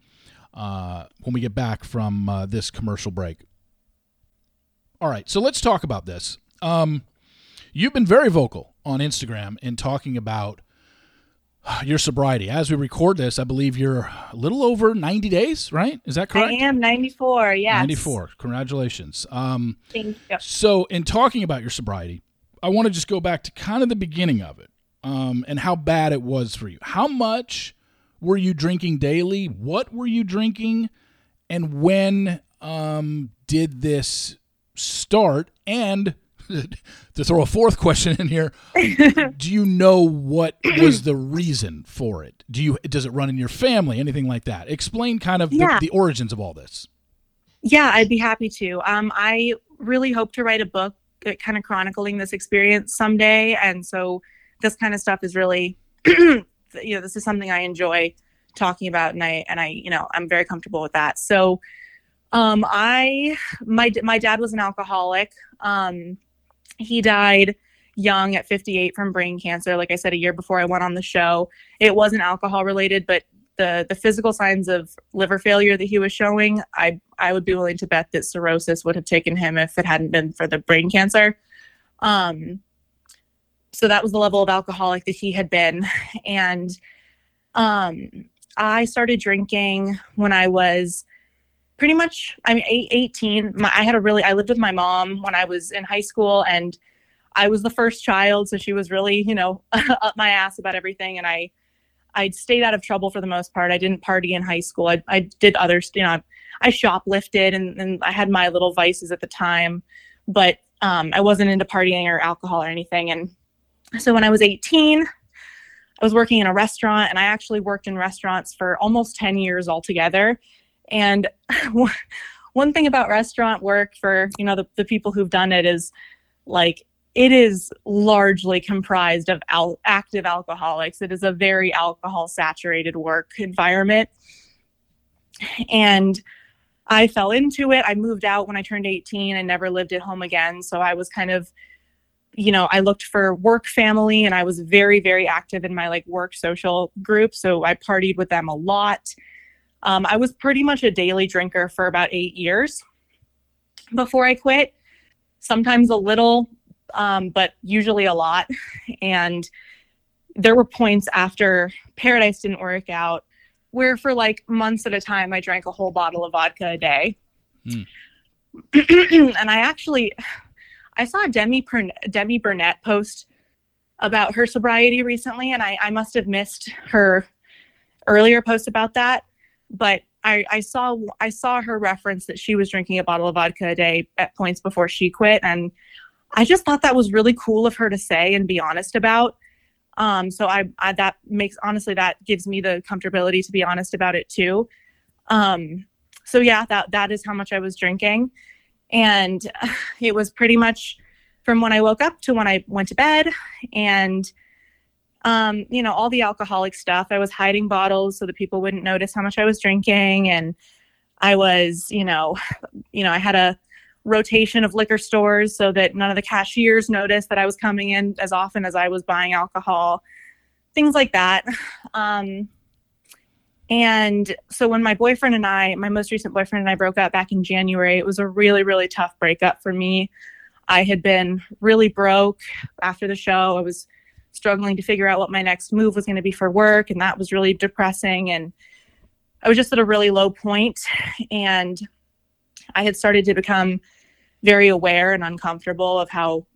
uh, when we get back from uh, this commercial break. All right, so let's talk about this. Um, you've been very vocal on Instagram in talking about your sobriety. As we record this, I believe you're a little over 90 days, right? Is that correct? i am 94 yes 94. Congratulations. Um, thank you so, in talking about your sobriety, I want to just go back to kind of the beginning of it um, and how bad it was for you. How much were you drinking daily? What were you drinking? And when um, did this start? And *laughs* to throw a fourth question in here, *laughs* do you know what was the reason for it? Do you does it run in your family, anything like that? Explain kind of the, Yeah. the origins of all this. Yeah, I'd be happy to. Um, I really hope to write a book uh, kind of chronicling this experience someday. And so this kind of stuff is really, *clears throat* you know, this is something I enjoy talking about. And I, and I, you know, I'm very comfortable with that. So um, I, my, my dad was an alcoholic. Um, he died young at 58 from brain cancer. Like I said, a year before I went on the show, it wasn't alcohol related, but the the physical signs of liver failure that he was showing, I I would be willing to bet that cirrhosis would have taken him if it hadn't been for the brain cancer. Um, so that was the level of alcoholic that he had been, and um, I started drinking when I was pretty much I mean eight, 18. My, I had a really I lived with my mom when I was in high school, and I was the first child, so she was really you know *laughs* up my ass about everything, and I. I stayed out of trouble for the most part. I didn't party in high school. I, I did other, you know, I shoplifted and, and I had my little vices at the time, but um, I wasn't into partying or alcohol or anything. And so when I was 18, I was working in a restaurant and I actually worked in restaurants for almost 10 years altogether. And *laughs* one thing about restaurant work for, you know, the, the people who've done it is like it is largely comprised of al- active alcoholics. It is a very alcohol saturated work environment. And I fell into it. I moved out when I turned 18 and never lived at home again. So I was kind of, you know, I looked for work family and I was very, very active in my like work social group. So I partied with them a lot. Um, I was pretty much a daily drinker for about eight years before I quit. Sometimes a little, um, but usually a lot. *laughs* And there were points after Paradise didn't work out where for like months at a time I drank a whole bottle of vodka a day. Hmm. *clears throat* and I actually I saw Demi Demi Burnett post about her sobriety recently, and I, I must have missed her earlier post about that. But I, I saw I saw her reference that she was drinking a bottle of vodka a day at points before she quit, and I just thought that was really cool of her to say and be honest about. Um, so I, I that makes honestly that gives me the comfortability to be honest about it too. Um, so yeah, that that is how much I was drinking, and *sighs* it was pretty much from when I woke up to when I went to bed, and um, you know all the alcoholic stuff. I was hiding bottles so that people wouldn't notice how much I was drinking, and I was you know, *sighs* you know I had a rotation of liquor stores so that none of the cashiers noticed that I was coming in as often as I was buying alcohol, things like that. *sighs* Um, and so when my boyfriend and I, my most recent boyfriend and I broke up back in January, it was a really, really tough breakup for me. I had been really broke after the show. I was struggling to figure out what my next move was going to be for work, and that was really depressing. And I was just at a really low point. point, and I had started to become very aware and uncomfortable of how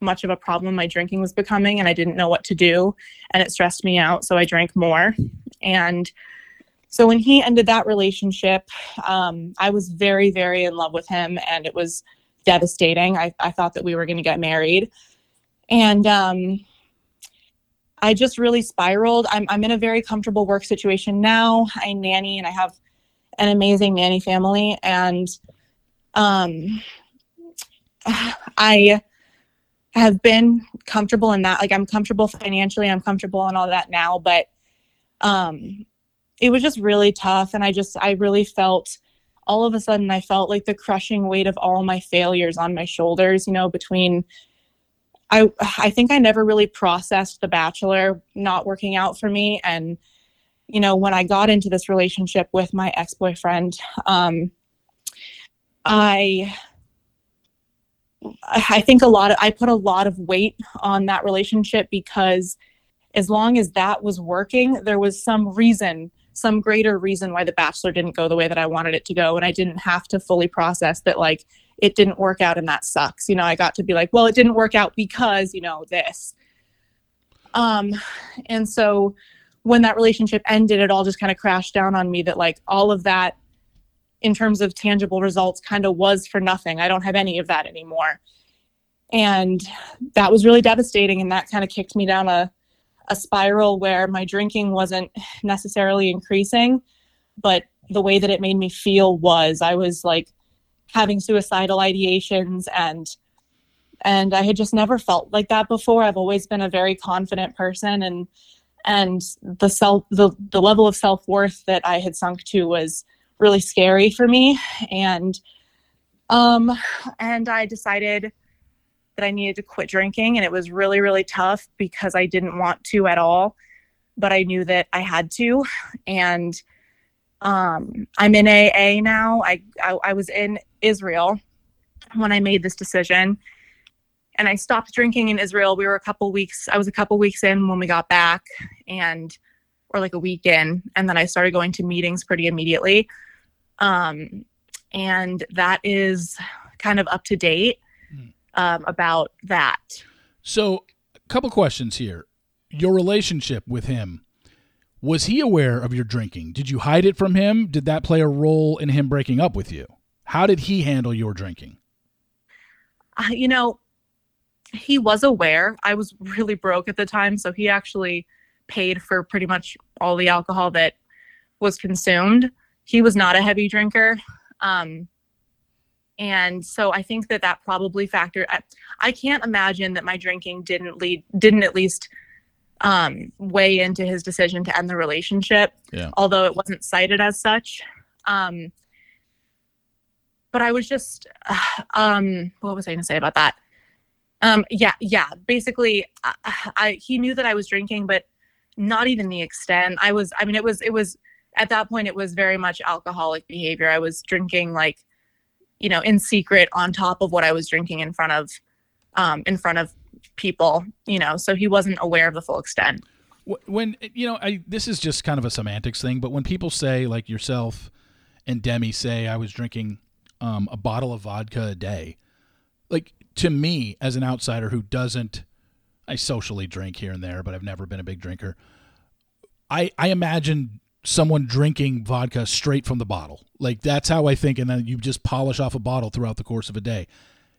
much of a problem my drinking was becoming and I didn't know what to do and it stressed me out so I drank more and so when he ended that relationship um, I was very very in love with him and it was devastating. I, I thought that we were going to get married. And um, I just really spiraled. I'm, I'm in a very comfortable work situation now. I nanny and I have an amazing nanny family. And um *sighs* i have been comfortable in that. Like i'm comfortable financially i'm comfortable in all that now but um it was just really tough and i just i really felt all of a sudden i felt like the crushing weight of all my failures on my shoulders you know between i i think i never really processed the bachelor not working out for me and you know when i got into this relationship with my ex-boyfriend um i i think a lot of i put a lot of weight on that relationship because as long as that was working there was some reason some greater reason why the bachelor didn't go the way that i wanted it to go and i didn't have to fully process that like it didn't work out and that sucks you know i got to be like well it didn't work out because you know this um and so when that relationship ended, it all just kind of crashed down on me that like all of that in terms of tangible results kind of was for nothing. I don't have any of that anymore. and that was really devastating and that kind of kicked me down a a spiral where my drinking wasn't necessarily increasing but the way that it made me feel was i was like having suicidal ideations and and i had just never felt like that before. I've always been a very confident person and and the self the, the level of self-worth that i had sunk to was really scary for me. And um and i decided that i needed to quit drinking and it was really really tough because i didn't want to at all but i knew that i had to and um i'm in aa now i i, I was in israel when i made this decision and I stopped drinking in Israel. We were a couple weeks, I was a couple weeks in when we got back and or like a week in and then I started going to meetings pretty immediately. Um and that is kind of up to date um, about that. So, a couple questions here. Your relationship with him was he aware of your drinking? Did you hide it from him? Did that play a role in him breaking up with you? How did he handle your drinking? Uh, you know, he was aware. I was really broke at the time, so he actually paid for pretty much all the alcohol that was consumed. He was not a heavy drinker. Um, and so I think that that probably factored. I, I can't imagine that my drinking didn't lead, didn't at least um, weigh into his decision to end the relationship, Yeah. although it wasn't cited as such. Um, but I was just, uh, *sighs* um, what was I going to say about that? Um, yeah, yeah. Basically, I, I he knew that I was drinking, but not even the extent. I was. I mean, it was. It was at that point. It was very much alcoholic behavior. I was drinking like, you know, in secret on top of what I was drinking in front of, um, in front of people. You know, so he wasn't aware of the full extent. When you know, I this is just kind of a semantics thing, but when people say like yourself and Demi say I was drinking um, a bottle of vodka a day, like to me as an outsider who doesn't, I socially drink here and there, but I've never been a big drinker. I I imagine someone drinking vodka straight from the bottle, like that's how I think, and then you just polish off a bottle throughout the course of a day.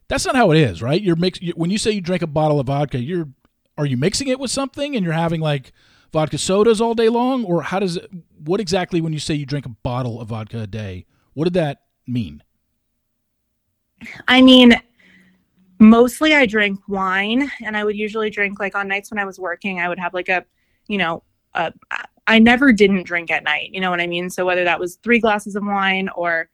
That's not how it is, right? You're mix when you say you drink a bottle of vodka, you're are you mixing it with something and you're having like vodka sodas all day long or how does it what exactly when you say you drink a bottle of vodka a day what did that mean I mean, mostly I drink wine, and I would usually drink like on nights when I was working. I would have like a, you know, a, I never didn't drink at night. You know what I mean? So whether that was three glasses of wine or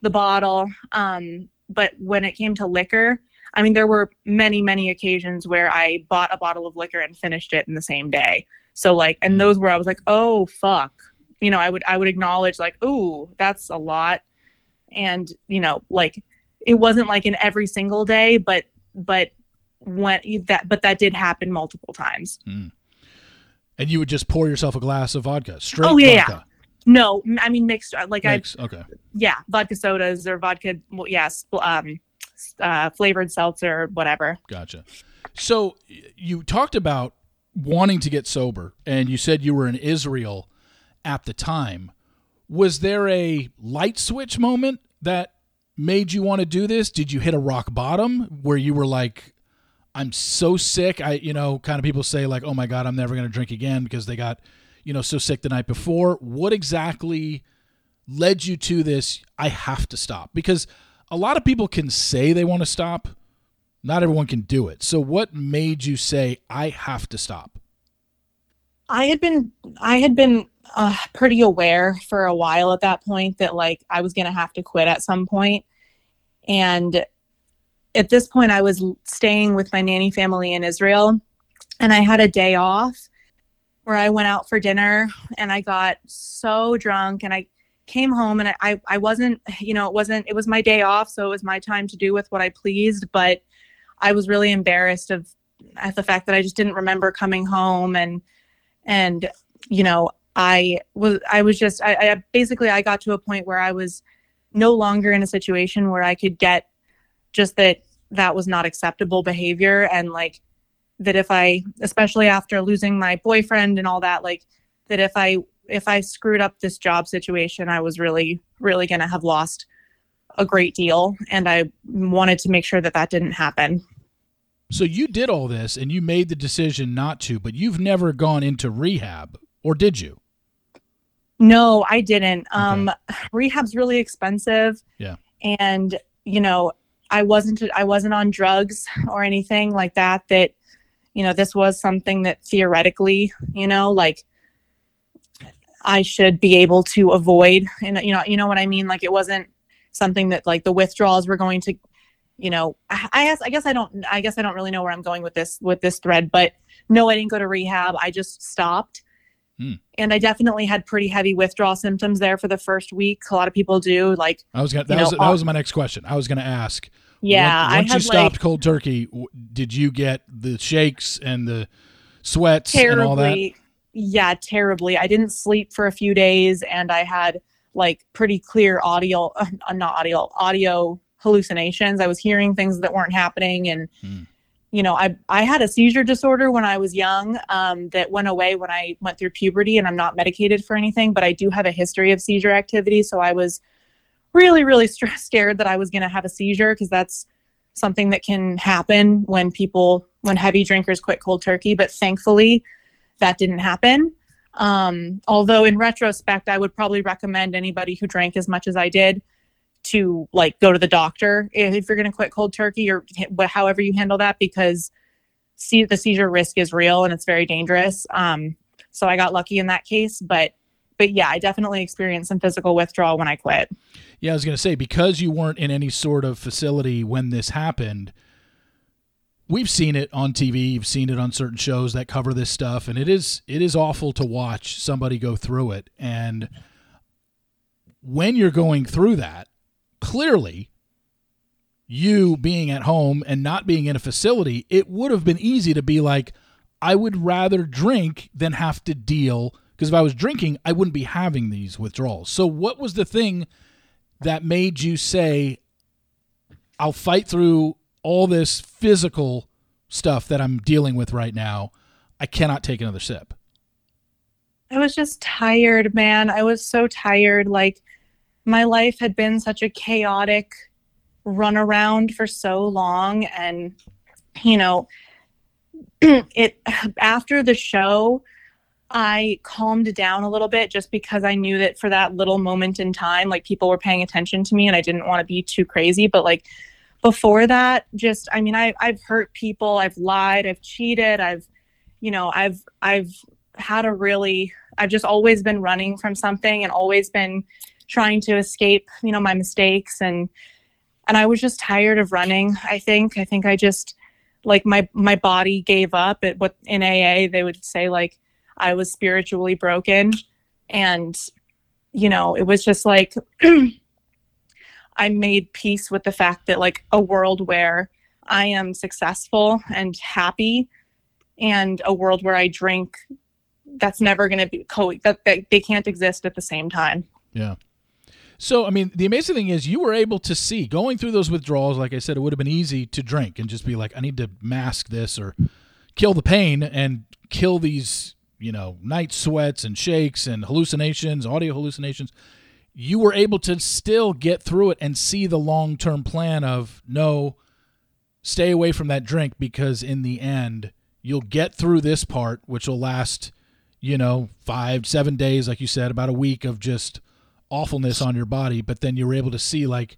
the bottle, um, but when it came to liquor, I mean, there were many, many occasions where I bought a bottle of liquor and finished it in the same day. So like, and those where I was like, oh fuck, you know, I would I would acknowledge like, oh, that's a lot, and you know, like it wasn't like in every single day, but but when that but that did happen multiple times. And you would just pour yourself a glass of vodka straight Oh, yeah, vodka No, I mean mixed. uh, Like Mix, okay yeah, vodka sodas or vodka. Well, yes, um, uh, flavored seltzer, whatever. gotcha so you talked about wanting to get sober and you said you were in israel at the time was there a light switch moment that made you want to do this did you hit a rock bottom where you were like i'm so sick. I you know kind of people say like oh my god i'm never going to drink again because they got you know so sick the night before. What exactly led you to this? I have to stop. Because a lot of people can say they want to stop. Not everyone can do it. So what made you say i have to stop? I had been I had been uh, pretty aware for a while at that point that like I was gonna have to quit at some point, and at this point I was staying with my nanny family in Israel, and I had a day off where I went out for dinner and I got so drunk and I came home and I, I, wasn't you know it wasn't it was my day off so it was my time to do with what I pleased but I was really embarrassed of at the fact that I just didn't remember coming home and and you know i was i was just I, I basically i got to a point where i was no longer in a situation where i could get just that that was not acceptable behavior and like that if i especially after losing my boyfriend and all that like that if i if i screwed up this job situation i was really really going to have lost a great deal and i wanted to make sure that that didn't happen So you did all this and you made the decision not to, but you've never gone into rehab, or did you? No, I didn't. Um, rehab's really expensive. Yeah. And you know, I wasn't I wasn't on drugs or anything like that. That you know, this was something that theoretically, you know, like I should be able to avoid. And you know, you know what I mean. Like it wasn't something that like the withdrawals were going to you know I, I guess i guess i don't i guess i don't really know where i'm going with this with this thread but no i didn't go to rehab i just stopped Hmm. and i definitely had pretty heavy withdrawal symptoms there for the first week a lot of people do like I was gonna. That know, was that was my next question. I was gonna ask. yeah Once, i once you had stopped like cold turkey, did you get the shakes and the sweats and all that? terribly yeah terribly i didn't sleep for a few days and i had like pretty clear audio uh, not audio audio hallucinations i was hearing things that weren't happening and Hmm. You know i i had a seizure disorder when i was young um, that went away when i went through puberty and i'm not medicated for anything but i do have a history of seizure activity. So i was really really *laughs* str- scared that i was going to have a seizure because that's something that can happen when people when heavy drinkers quit cold turkey but thankfully that didn't happen. Um, although in retrospect i would probably recommend anybody who drank as much as i did to like go to the doctor if you're going to quit cold turkey or however you handle that because see the seizure risk is real and it's very dangerous um, so i got lucky in that case but but yeah i definitely experienced some physical withdrawal when i quit Yeah, I was going to say because you weren't in any sort of facility when this happened. We've seen it on TV. You've seen it on certain shows that cover this stuff, and it is it is awful to watch somebody go through it. And when you're going through that, clearly, you being at home and not being in a facility, it would have been easy to be like, I would rather drink than have to deal. Because if I was drinking, I wouldn't be having these withdrawals. So, what was the thing that made you say, I'll fight through all this physical stuff that I'm dealing with right now? I cannot take another sip. I was just tired, man. I was so tired. Like my life had been such a chaotic runaround for so long. And, you know, *clears throat* it after the show, I calmed down a little bit just because I knew that for that little moment in time, like people were paying attention to me and I didn't want to be too crazy. But like before that, just I mean, I I've hurt people, I've lied, I've cheated, I've you know, I've I've had a really I've just always been running from something and always been trying to escape, you know, my mistakes and and I was just tired of running. I think I think I just like my my body gave up at what in AA they would say like I was spiritually broken and you know, it was just like *clears throat* I made peace with the fact that like a world where I am successful and happy and a world where I drink that's never going to be co that, that they can't exist at the same time. Yeah. So, I mean, the amazing thing is you were able to see going through those withdrawals. Like I said, it would have been easy to drink and just be like, I need to mask this or kill the pain and kill these, you know, night sweats and shakes and hallucinations, audio hallucinations. You were able to still get through it and see the long term plan of no, stay away from that drink because in the end, you'll get through this part, which will last, you know, five, seven days, like you said, about a week of just awfulness on your body, but then you were able to see like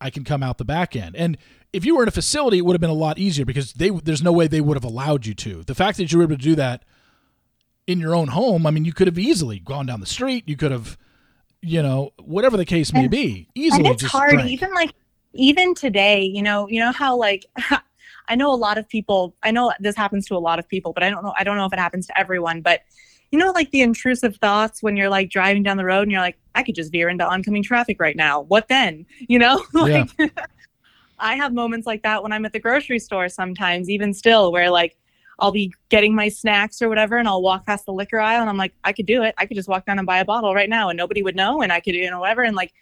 I can come out the back end. And if you were in a facility, it would have been a lot easier because they there's no way they would have allowed you to. The fact that you were able to do that in your own home, I mean, you could have easily gone down the street. You could have, you know, whatever the case may And- be, easily and it's hard drank. even like even today you know you know how like *laughs* i know a lot of people i know this happens to a lot of people but i don't know i don't know if it happens to everyone but you know like the intrusive thoughts when you're like driving down the road and you're like i could just veer into oncoming traffic right now. What then? *laughs* You know? *laughs* Like *laughs* i have moments like that when i'm at the grocery store sometimes even still where like I'll be getting my snacks or whatever, and I'll walk past the liquor aisle, and I'm like, I could do it. I could just walk down and buy a bottle right now, and nobody would know, and I could, you know, whatever. And like,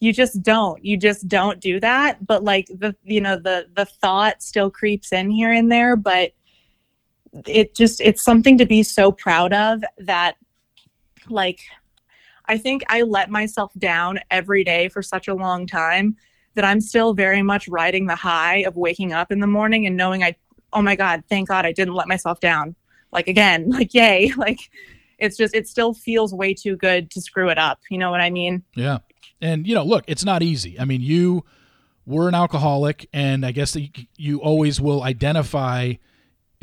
you just don't. You just don't do that. But like the you know the the thought still creeps in here and there but it just it's something to be so proud of that like i think i let myself down every day for such a long time that i'm still very much riding the high of waking up in the morning and knowing i oh my god thank god i didn't let myself down like again *laughs* like yay *laughs* like it's just it still feels way too good to screw it up you know what i mean Yeah. And, you know, look, it's not easy. I mean, you were an alcoholic, and I guess you, always will identify.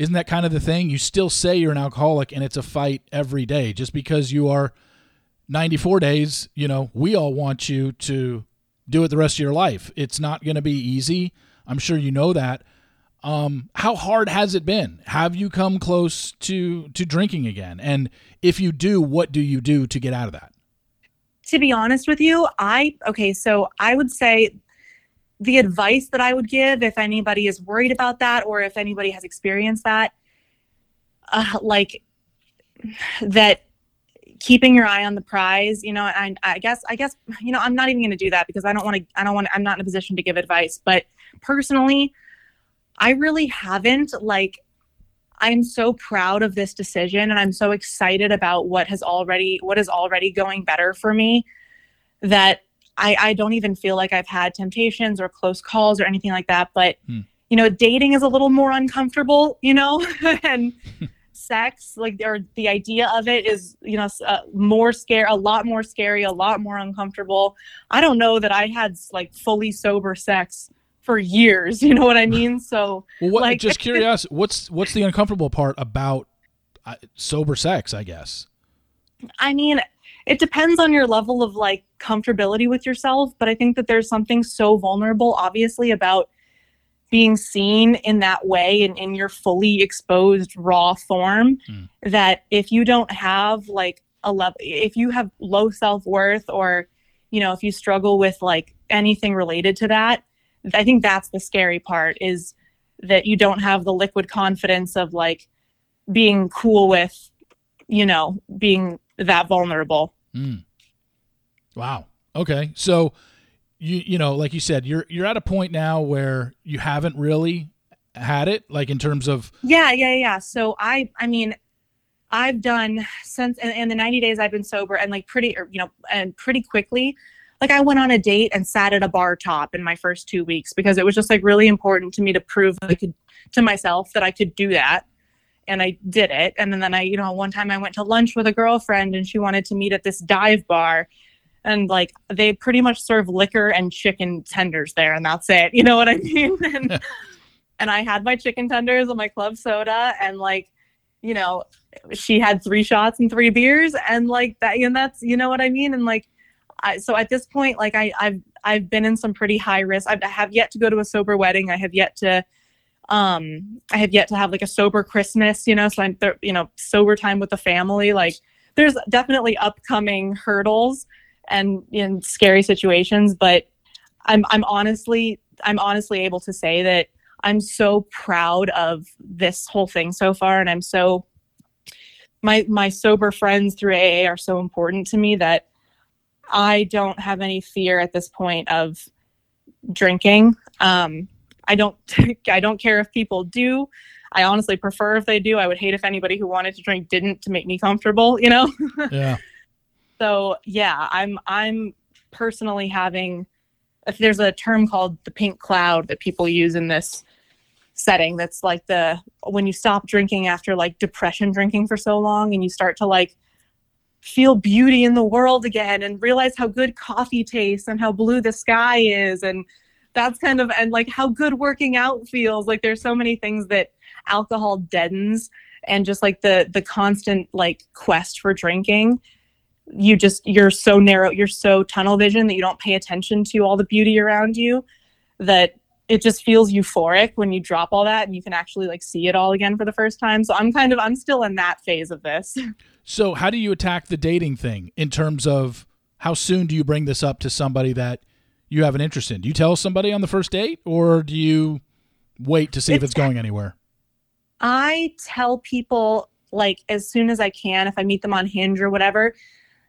Isn't that kind of the thing? You still say you're an alcoholic, and it's a fight every day. Just because you are 94 days, you know, we all want you to do it the rest of your life. It's not going to be easy. I'm sure you know that. Um, how hard has it been? Have you come close to to drinking again? And if you do, what do you do to get out of that? to be honest with you, I okay, so I would say the advice that I would give if anybody is worried about that or if anybody has experienced that, uh, like that keeping your eye on the prize, you know, I, I guess, I guess, you know, I'm not even going to do that because I don't want to, I don't want, I'm not in a position to give advice, but personally, I really haven't like, I'm so proud of this decision and I'm so excited about what has already what is already going better for me that I, I don't even feel like I've had temptations or close calls or anything like that. But Hmm. you know, dating is a little more uncomfortable, you know, *laughs* and *laughs* sex, like or the idea of it is, you know, uh, more scare, a lot more scary, a lot more uncomfortable. I don't know that I had like fully sober sex for years. *laughs* You know what I mean? So Well, what, Like- just curious, what's what's the uncomfortable part about uh, sober sex? I guess. I mean, it depends on your level of like comfortability with yourself, but I think that there's something so vulnerable, obviously, about being seen in that way and in your fully exposed raw form Mm. that if you don't have like a level if you have low self-worth or you know if you struggle with like anything related to that i think that's the scary part is that you don't have the liquid confidence of like being cool with you know being that vulnerable Mm. Wow. Okay. So you you know, like you said, you're you're at a point now where you haven't really had it, like in terms of Yeah, yeah, yeah. So I, I mean, I've done since in, in the 90 days I've been sober and like pretty, or, you know, and pretty quickly, like I went on a date and sat at a bar top in my first two weeks because it was just like really important to me to prove could to myself that I could do that. And I did it. And then, then I, you know, one time I went to lunch with a girlfriend and she wanted to meet at this dive bar. And like they pretty much serve liquor and chicken tenders there, and that's it. *laughs* You know what I mean? *laughs* And *laughs* and I had my chicken tenders and my club soda and like, you know, she had three shots and three beers and like that and that's you know what I mean? And like I, so at this point, like I, I've I've been in some pretty high risk. I've, I have yet to go to a sober wedding. I have yet to um I have yet to have like a sober Christmas, you know, so I'm th- you know, sober time with the family. Like there's definitely upcoming hurdles and in scary situations, but I'm I'm honestly I'm honestly able to say that I'm so proud of this whole thing so far, and I'm so my my sober friends through AA are so important to me that I don't have any fear at this point of drinking. Um, I don't *laughs* I don't care if people do. I honestly prefer if they do. I would hate if anybody who wanted to drink didn't to make me comfortable, you know. *laughs* yeah. So yeah, I'm I'm personally having if there's a term called the pink cloud that people use in this setting that's like the when you stop drinking after like depression drinking for so long and you start to like feel beauty in the world again and realize how good coffee tastes and how blue the sky is and that's kind of and like how good working out feels. Like there's so many things that alcohol deadens and just like the the constant like quest for drinking you just you're so narrow you're so tunnel vision that you don't pay attention to all the beauty around you that it just feels euphoric when you drop all that and you can actually like see it all again for the first time. So i'm kind of i'm still in that phase of this. *laughs* So how do you attack the dating thing in terms of how soon do you bring this up to somebody that you have an interest in? Do you tell somebody on the first date or do you wait to see if it's going anywhere? I tell people like as soon as I can, if I meet them on Hinge or whatever,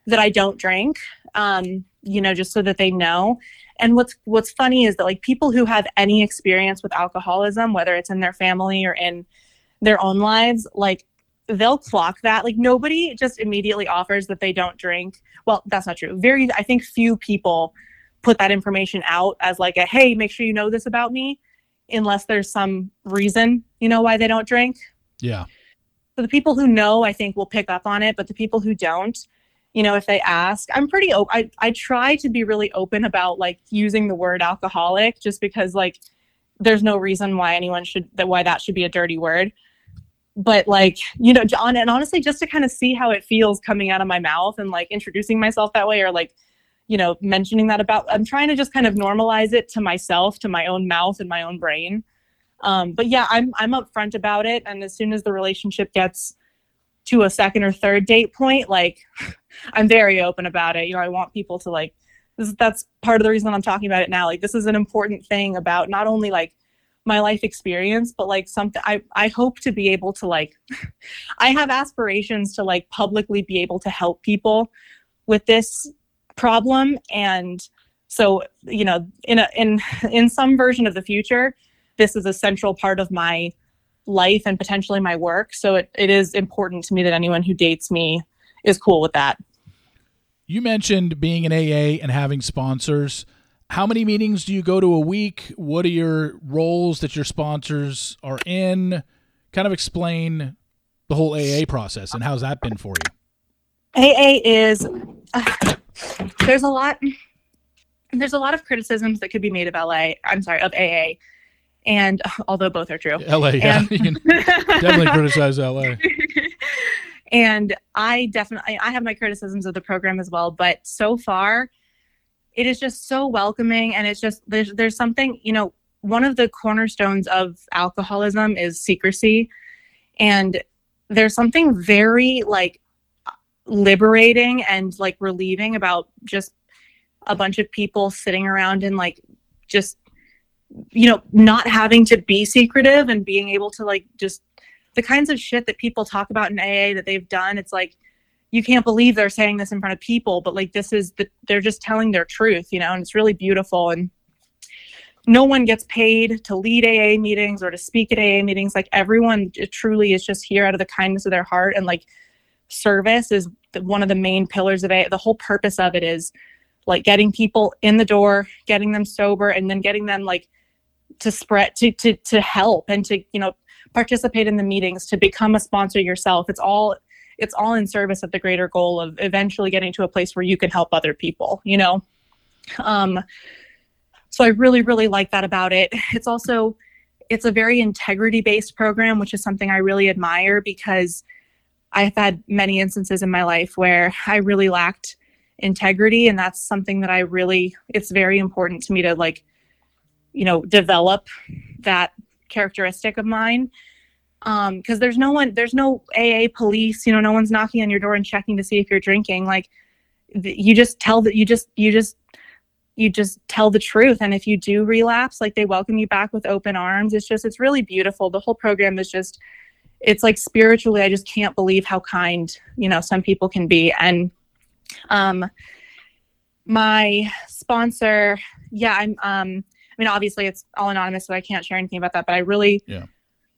that I don't drink. Um, you know, just so that they know. And what's what's funny is that like people who have any experience with alcoholism, whether it's in their family or in their own lives, like they'll clock that. Like nobody just immediately offers that they don't drink. Well, that's not true. Very I think few people put that information out as like a hey, make sure you know this about me unless there's some reason, you know, why they don't drink. Yeah. So the people who know, I think, will pick up on it, but the people who don't, you know, if they ask, I'm pretty open. I, I try to be really open about like using the word alcoholic just because like there's no reason why anyone should that why that should be a dirty word. But like, you know, John, and honestly, just to kind of see how it feels coming out of my mouth and like introducing myself that way or like, you know, mentioning that about, I'm trying to just kind of normalize it to myself, to my own mouth and my own brain. Um, but yeah, I'm I'm upfront about it, and as soon as the relationship gets to a second or third date point, like *laughs* I'm very open about it. You know, I want people to like this. That's part of the reason I'm talking about it now. Like this is an important thing about not only like my life experience, but like something I I hope to be able to like. *laughs* I have aspirations to like publicly be able to help people with this problem, and so you know, in a in *laughs* in some version of the future this is a central part of my life and potentially my work. So it, it is important to me that anyone who dates me is cool with that. You mentioned being an AA and having sponsors. How many meetings do you go to a week? What are your roles that your sponsors are in? Kind of explain the whole AA process and how's that been for you? AA is uh, *sighs* there's a lot there's a lot of criticisms that could be made of LA. I'm sorry, of AA and *sighs* although both are true la yeah *laughs* and, you can definitely criticize la *laughs* and i definitely i have my criticisms of the program as well but so far it is just so welcoming and it's just there's there's something you know one of the cornerstones of alcoholism is secrecy and there's something very like liberating and like relieving about just a bunch of people sitting around and like just you know, not having to be secretive and being able to like just the kinds of shit that people talk about in AA that they've done. It's like you can't believe they're saying this in front of people, but like this is the they're just telling their truth, you know, and it's really beautiful. And no one gets paid to lead AA meetings or to speak at AA meetings. Like everyone truly is just here out of the kindness of their heart and like service is one of the main pillars of it. The whole purpose of it is like getting people in the door, getting them sober, and then getting them like to spread to to to help and to you know participate in the meetings to become a sponsor yourself. It's all it's all in service of the greater goal of eventually getting to a place where you can help other people you know? Um so i really really like that about it. It's also it's a very integrity based program which is something i really admire because i've had many instances in my life where i really lacked integrity and that's something that i really it's very important to me to like you know develop that characteristic of mine. Um because there's no one there's no aa police you know no one's knocking on your door and checking to see if you're drinking. Like you just tell that you just you just you just tell the truth. And if you do relapse like they welcome you back with open arms. It's just it's really beautiful. The whole program is just it's like spiritually i just can't believe how kind you know some people can be and um my sponsor yeah i'm um I mean, obviously it's all anonymous, so I can't share anything about that. But I really yeah.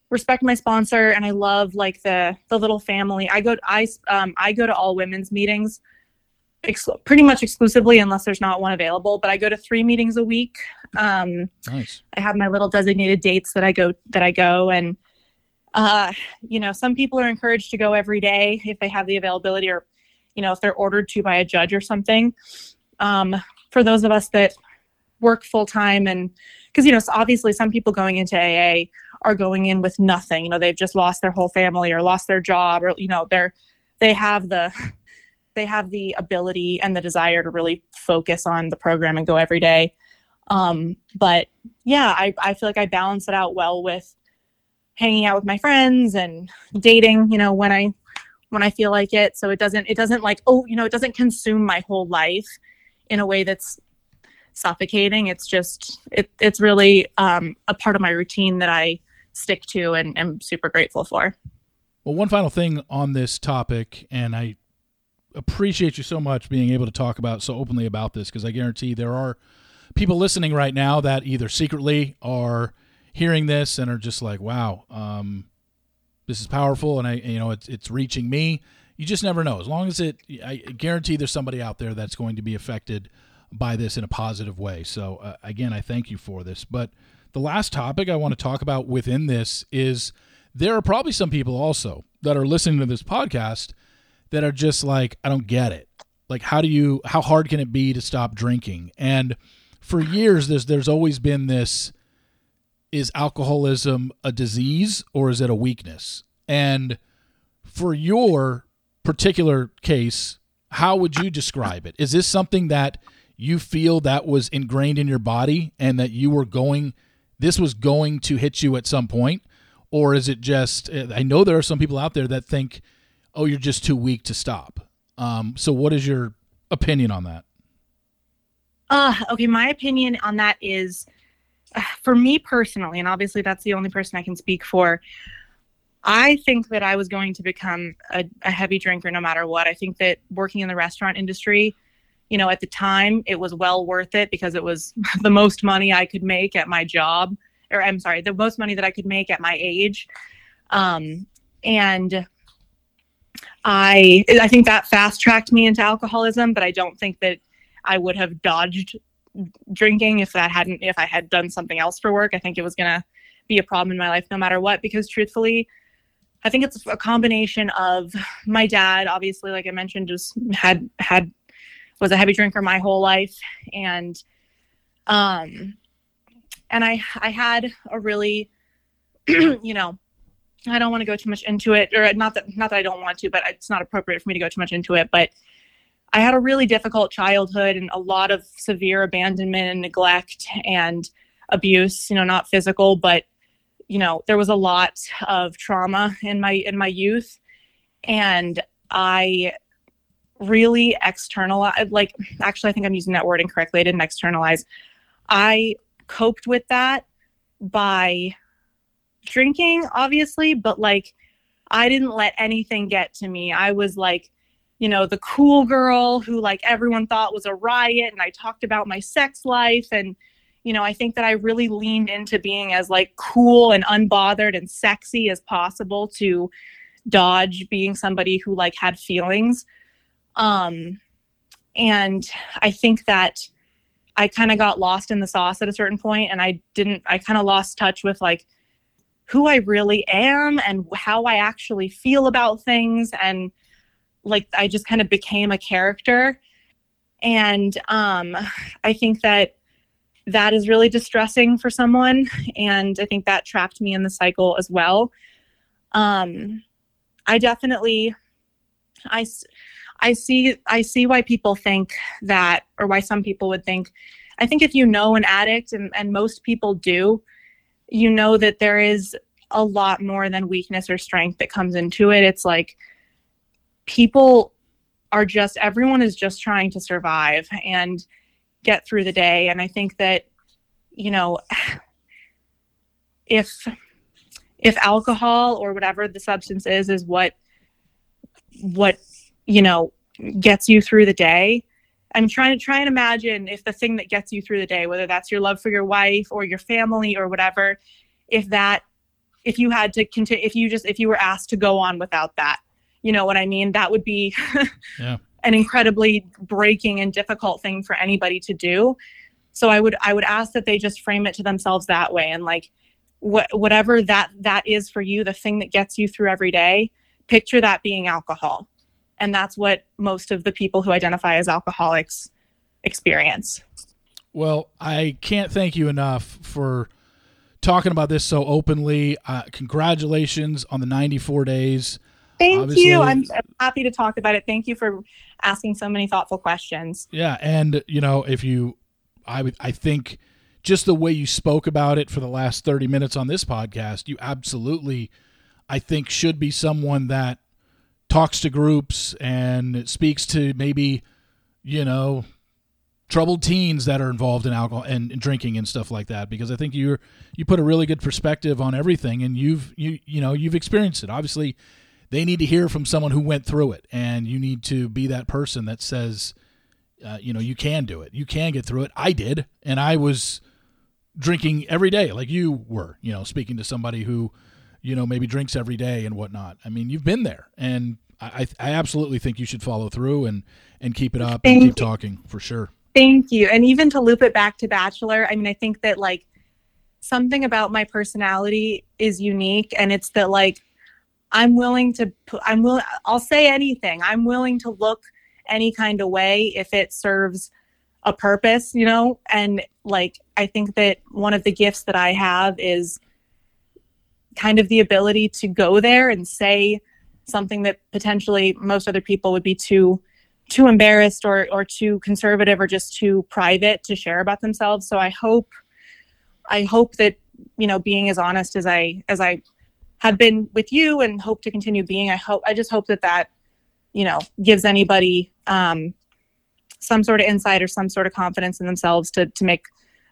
respect my sponsor, and I love like the the little family. I go I um I go to all women's meetings, ex- pretty much exclusively, unless there's not one available. But I go to three meetings a week. Um, nice. I have my little designated dates that I go that I go, and uh, you know, some people are encouraged to go every day if they have the availability, or you know, if they're ordered to by a judge or something. Um, for those of us that work full time and because you know obviously some people going into AA are going in with nothing you know they've just lost their whole family or lost their job or you know they're they have the *laughs* they have the ability and the desire to really focus on the program and go every day um, but yeah I, I feel like i balance it out well with hanging out with my friends and dating you know when i when i feel like it so it doesn't it doesn't like oh you know it doesn't consume my whole life in a way that's suffocating. It's just it, it's really um, a part of my routine that I stick to and am super grateful for. Well, one final thing on this topic, and I appreciate you so much being able to talk about so openly about this because I guarantee there are people listening right now that either secretly are hearing this and are just like, "Wow, um, this is powerful," and I, you know, it's it's reaching me. You just never know. As long as it, I guarantee there's somebody out there that's going to be affected by this in a positive way. So uh, again, I thank you for this. But the last topic I want to talk about within this is there are probably some people also that are listening to this podcast that are just like, I don't get it. Like, how do you, how hard can it be to stop drinking? And for years, there's, there's always been this is alcoholism a disease or is it a weakness? And for your particular case, how would you describe it? Is this something that you feel that was ingrained in your body and that you were going, this was going to hit you at some point? Or is it just, I know there are some people out there that think, oh, you're just too weak to stop. Um, so, what is your opinion on that? Uh, okay, my opinion on that is *sighs* for me personally, and obviously that's the only person I can speak for, I think that I was going to become a, a, heavy drinker no matter what. I think that working in the restaurant industry, you know, at the time it was well worth it because it was *laughs* the most money I could make at my job, or I'm sorry, the most money that I could make at my age. Um, and I, I think that fast tracked me into alcoholism, but I don't think that I would have dodged drinking if that hadn't if I had done something else for work. I think it was gonna be a problem in my life no matter what. Because truthfully, I think it's a combination of my dad, obviously, like I mentioned, just had had was a heavy drinker my whole life, and um, and I I had a really, *clears throat* you know, I don't want to go too much into it, or not that not that I don't want to, but it's not appropriate for me to go too much into it, but I had a really difficult childhood and a lot of severe abandonment and neglect and abuse, you know, not physical, but you know, there was a lot of trauma in my in my youth and I really externalized like actually I think I'm using that word incorrectly. I didn't externalize. I coped with that by drinking obviously, but like I didn't let anything get to me. I was like you know, the cool girl who like everyone thought was a riot. And I talked about my sex life. And, you know, I think that I really leaned into being as like cool and unbothered and sexy as possible to dodge being somebody who like had feelings. Um, and I think that I kind of got lost in the sauce at a certain point and I didn't, I kind of lost touch with like who I really am and how I actually feel about things. And, like I just kind of became a character. And um, I think that that is really distressing for someone. And I think that trapped me in the cycle as well. Um, I definitely, I, I see, I see why people think that, or why some people would think. I think if you know an addict, and, and most people do, you know that there is a lot more than weakness or strength that comes into it. It's like people are just everyone is just trying to survive and get through the day. And i think that you know *sighs* if if alcohol or whatever the substance is is what what you know gets you through the day i'm trying to try and imagine if the thing that gets you through the day whether that's your love for your wife or your family or whatever if that if you had to continue if you just if you were asked to go on without that you know what I mean? That would be *laughs* yeah. an incredibly breaking and difficult thing for anybody to do. So I would I would ask that they just frame it to themselves that way and like what whatever that that is for you, the thing that gets you through every day, picture that being alcohol. And that's what most of the people who identify as alcoholics experience. Well, I can't thank you enough for talking about this so openly. Uh, congratulations on the 94 days. Thank Obviously, you. I'm happy to talk about it. Thank you for asking so many thoughtful questions. Yeah, and you know, if you, I would, I think, just the way you spoke about it for the last thirty minutes on this podcast, you absolutely, I think, should be someone that talks to groups and speaks to maybe, you know, troubled teens that are involved in alcohol and, and, drinking and stuff like that because I think you're you put a really good perspective on everything and you've you you know you've experienced it obviously they need to hear from someone who went through it and you need to be that person that says uh, you know you can do it you can get through it i did and i was drinking every day like you were you know speaking to somebody who you know maybe drinks every day and whatnot i mean you've been there and i i absolutely think you should follow through and and keep it up Thank and keep you. talking for sure Thank you. And even to loop it back to Bachelor, I mean, I think that like something about my personality is unique and it's that like I'm willing to I'm willing I'll say anything. I'm willing to look any kind of way if it serves a purpose, you know? And like I think that one of the gifts that I have is kind of the ability to go there and say something that potentially most other people would be too too embarrassed or or too conservative or just too private to share about themselves. So I hope I hope that you know being as honest as I as I have been with you and hope to continue being. I hope I just hope that that you know gives anybody um, some sort of insight or some sort of confidence in themselves to to make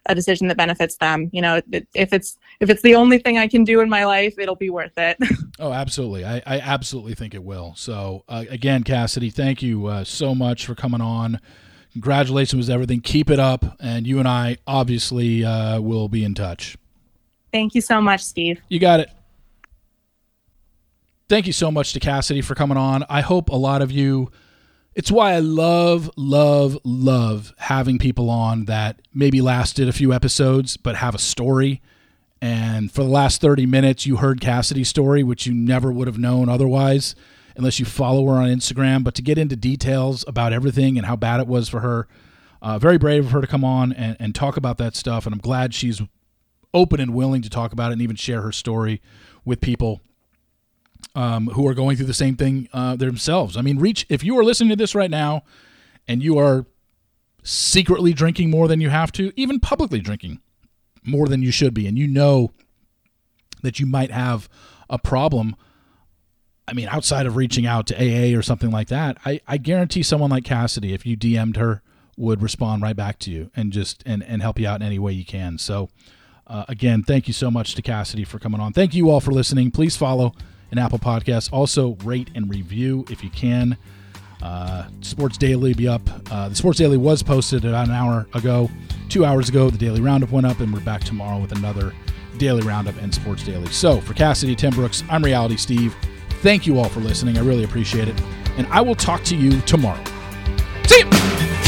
a decision that benefits them. You know, if it's if it's the only thing I can do in my life, it'll be worth it. *laughs* oh, absolutely. I, I absolutely think it will. So uh, again, Cassidy, thank you uh, so much for coming on. Congratulations with everything. Keep it up, and you and I obviously uh, will be in touch. Thank you so much, Steve. You got it. Thank you so much to Cassidy for coming on. I hope a lot of you it's why I love, love, love having people on that maybe lasted a few episodes but have a story. And for the last 30 minutes, you heard Cassidy's story, which you never would have known otherwise unless you follow her on Instagram. But to get into details about everything and how bad it was for her, uh, very brave of her to come on and, and talk about that stuff. And I'm glad she's open and willing to talk about it and even share her story with people um, who are going through the same thing uh, themselves. I mean, reach if you are listening to this right now and you are secretly drinking more than you have to, even publicly drinking more than you should be, and you know that you might have a problem. I mean, outside of reaching out to AA or something like that, I, I guarantee someone like Cassidy, if you DM'd her, would respond right back to you and just and, and help you out in any way you can. So, uh, again, thank you so much to Cassidy for coming on. Thank you all for listening. Please follow and Apple Podcasts. Also, rate and review if you can. Uh, Sports Daily be up. Uh, the Sports Daily was posted about an hour ago, two hours ago. The Daily Roundup went up, and we're back tomorrow with another Daily Roundup and Sports Daily. So, for Cassidy Timbrooks, I'm Reality Steve. Thank you all for listening. I really appreciate it. And I will talk to you tomorrow. See you.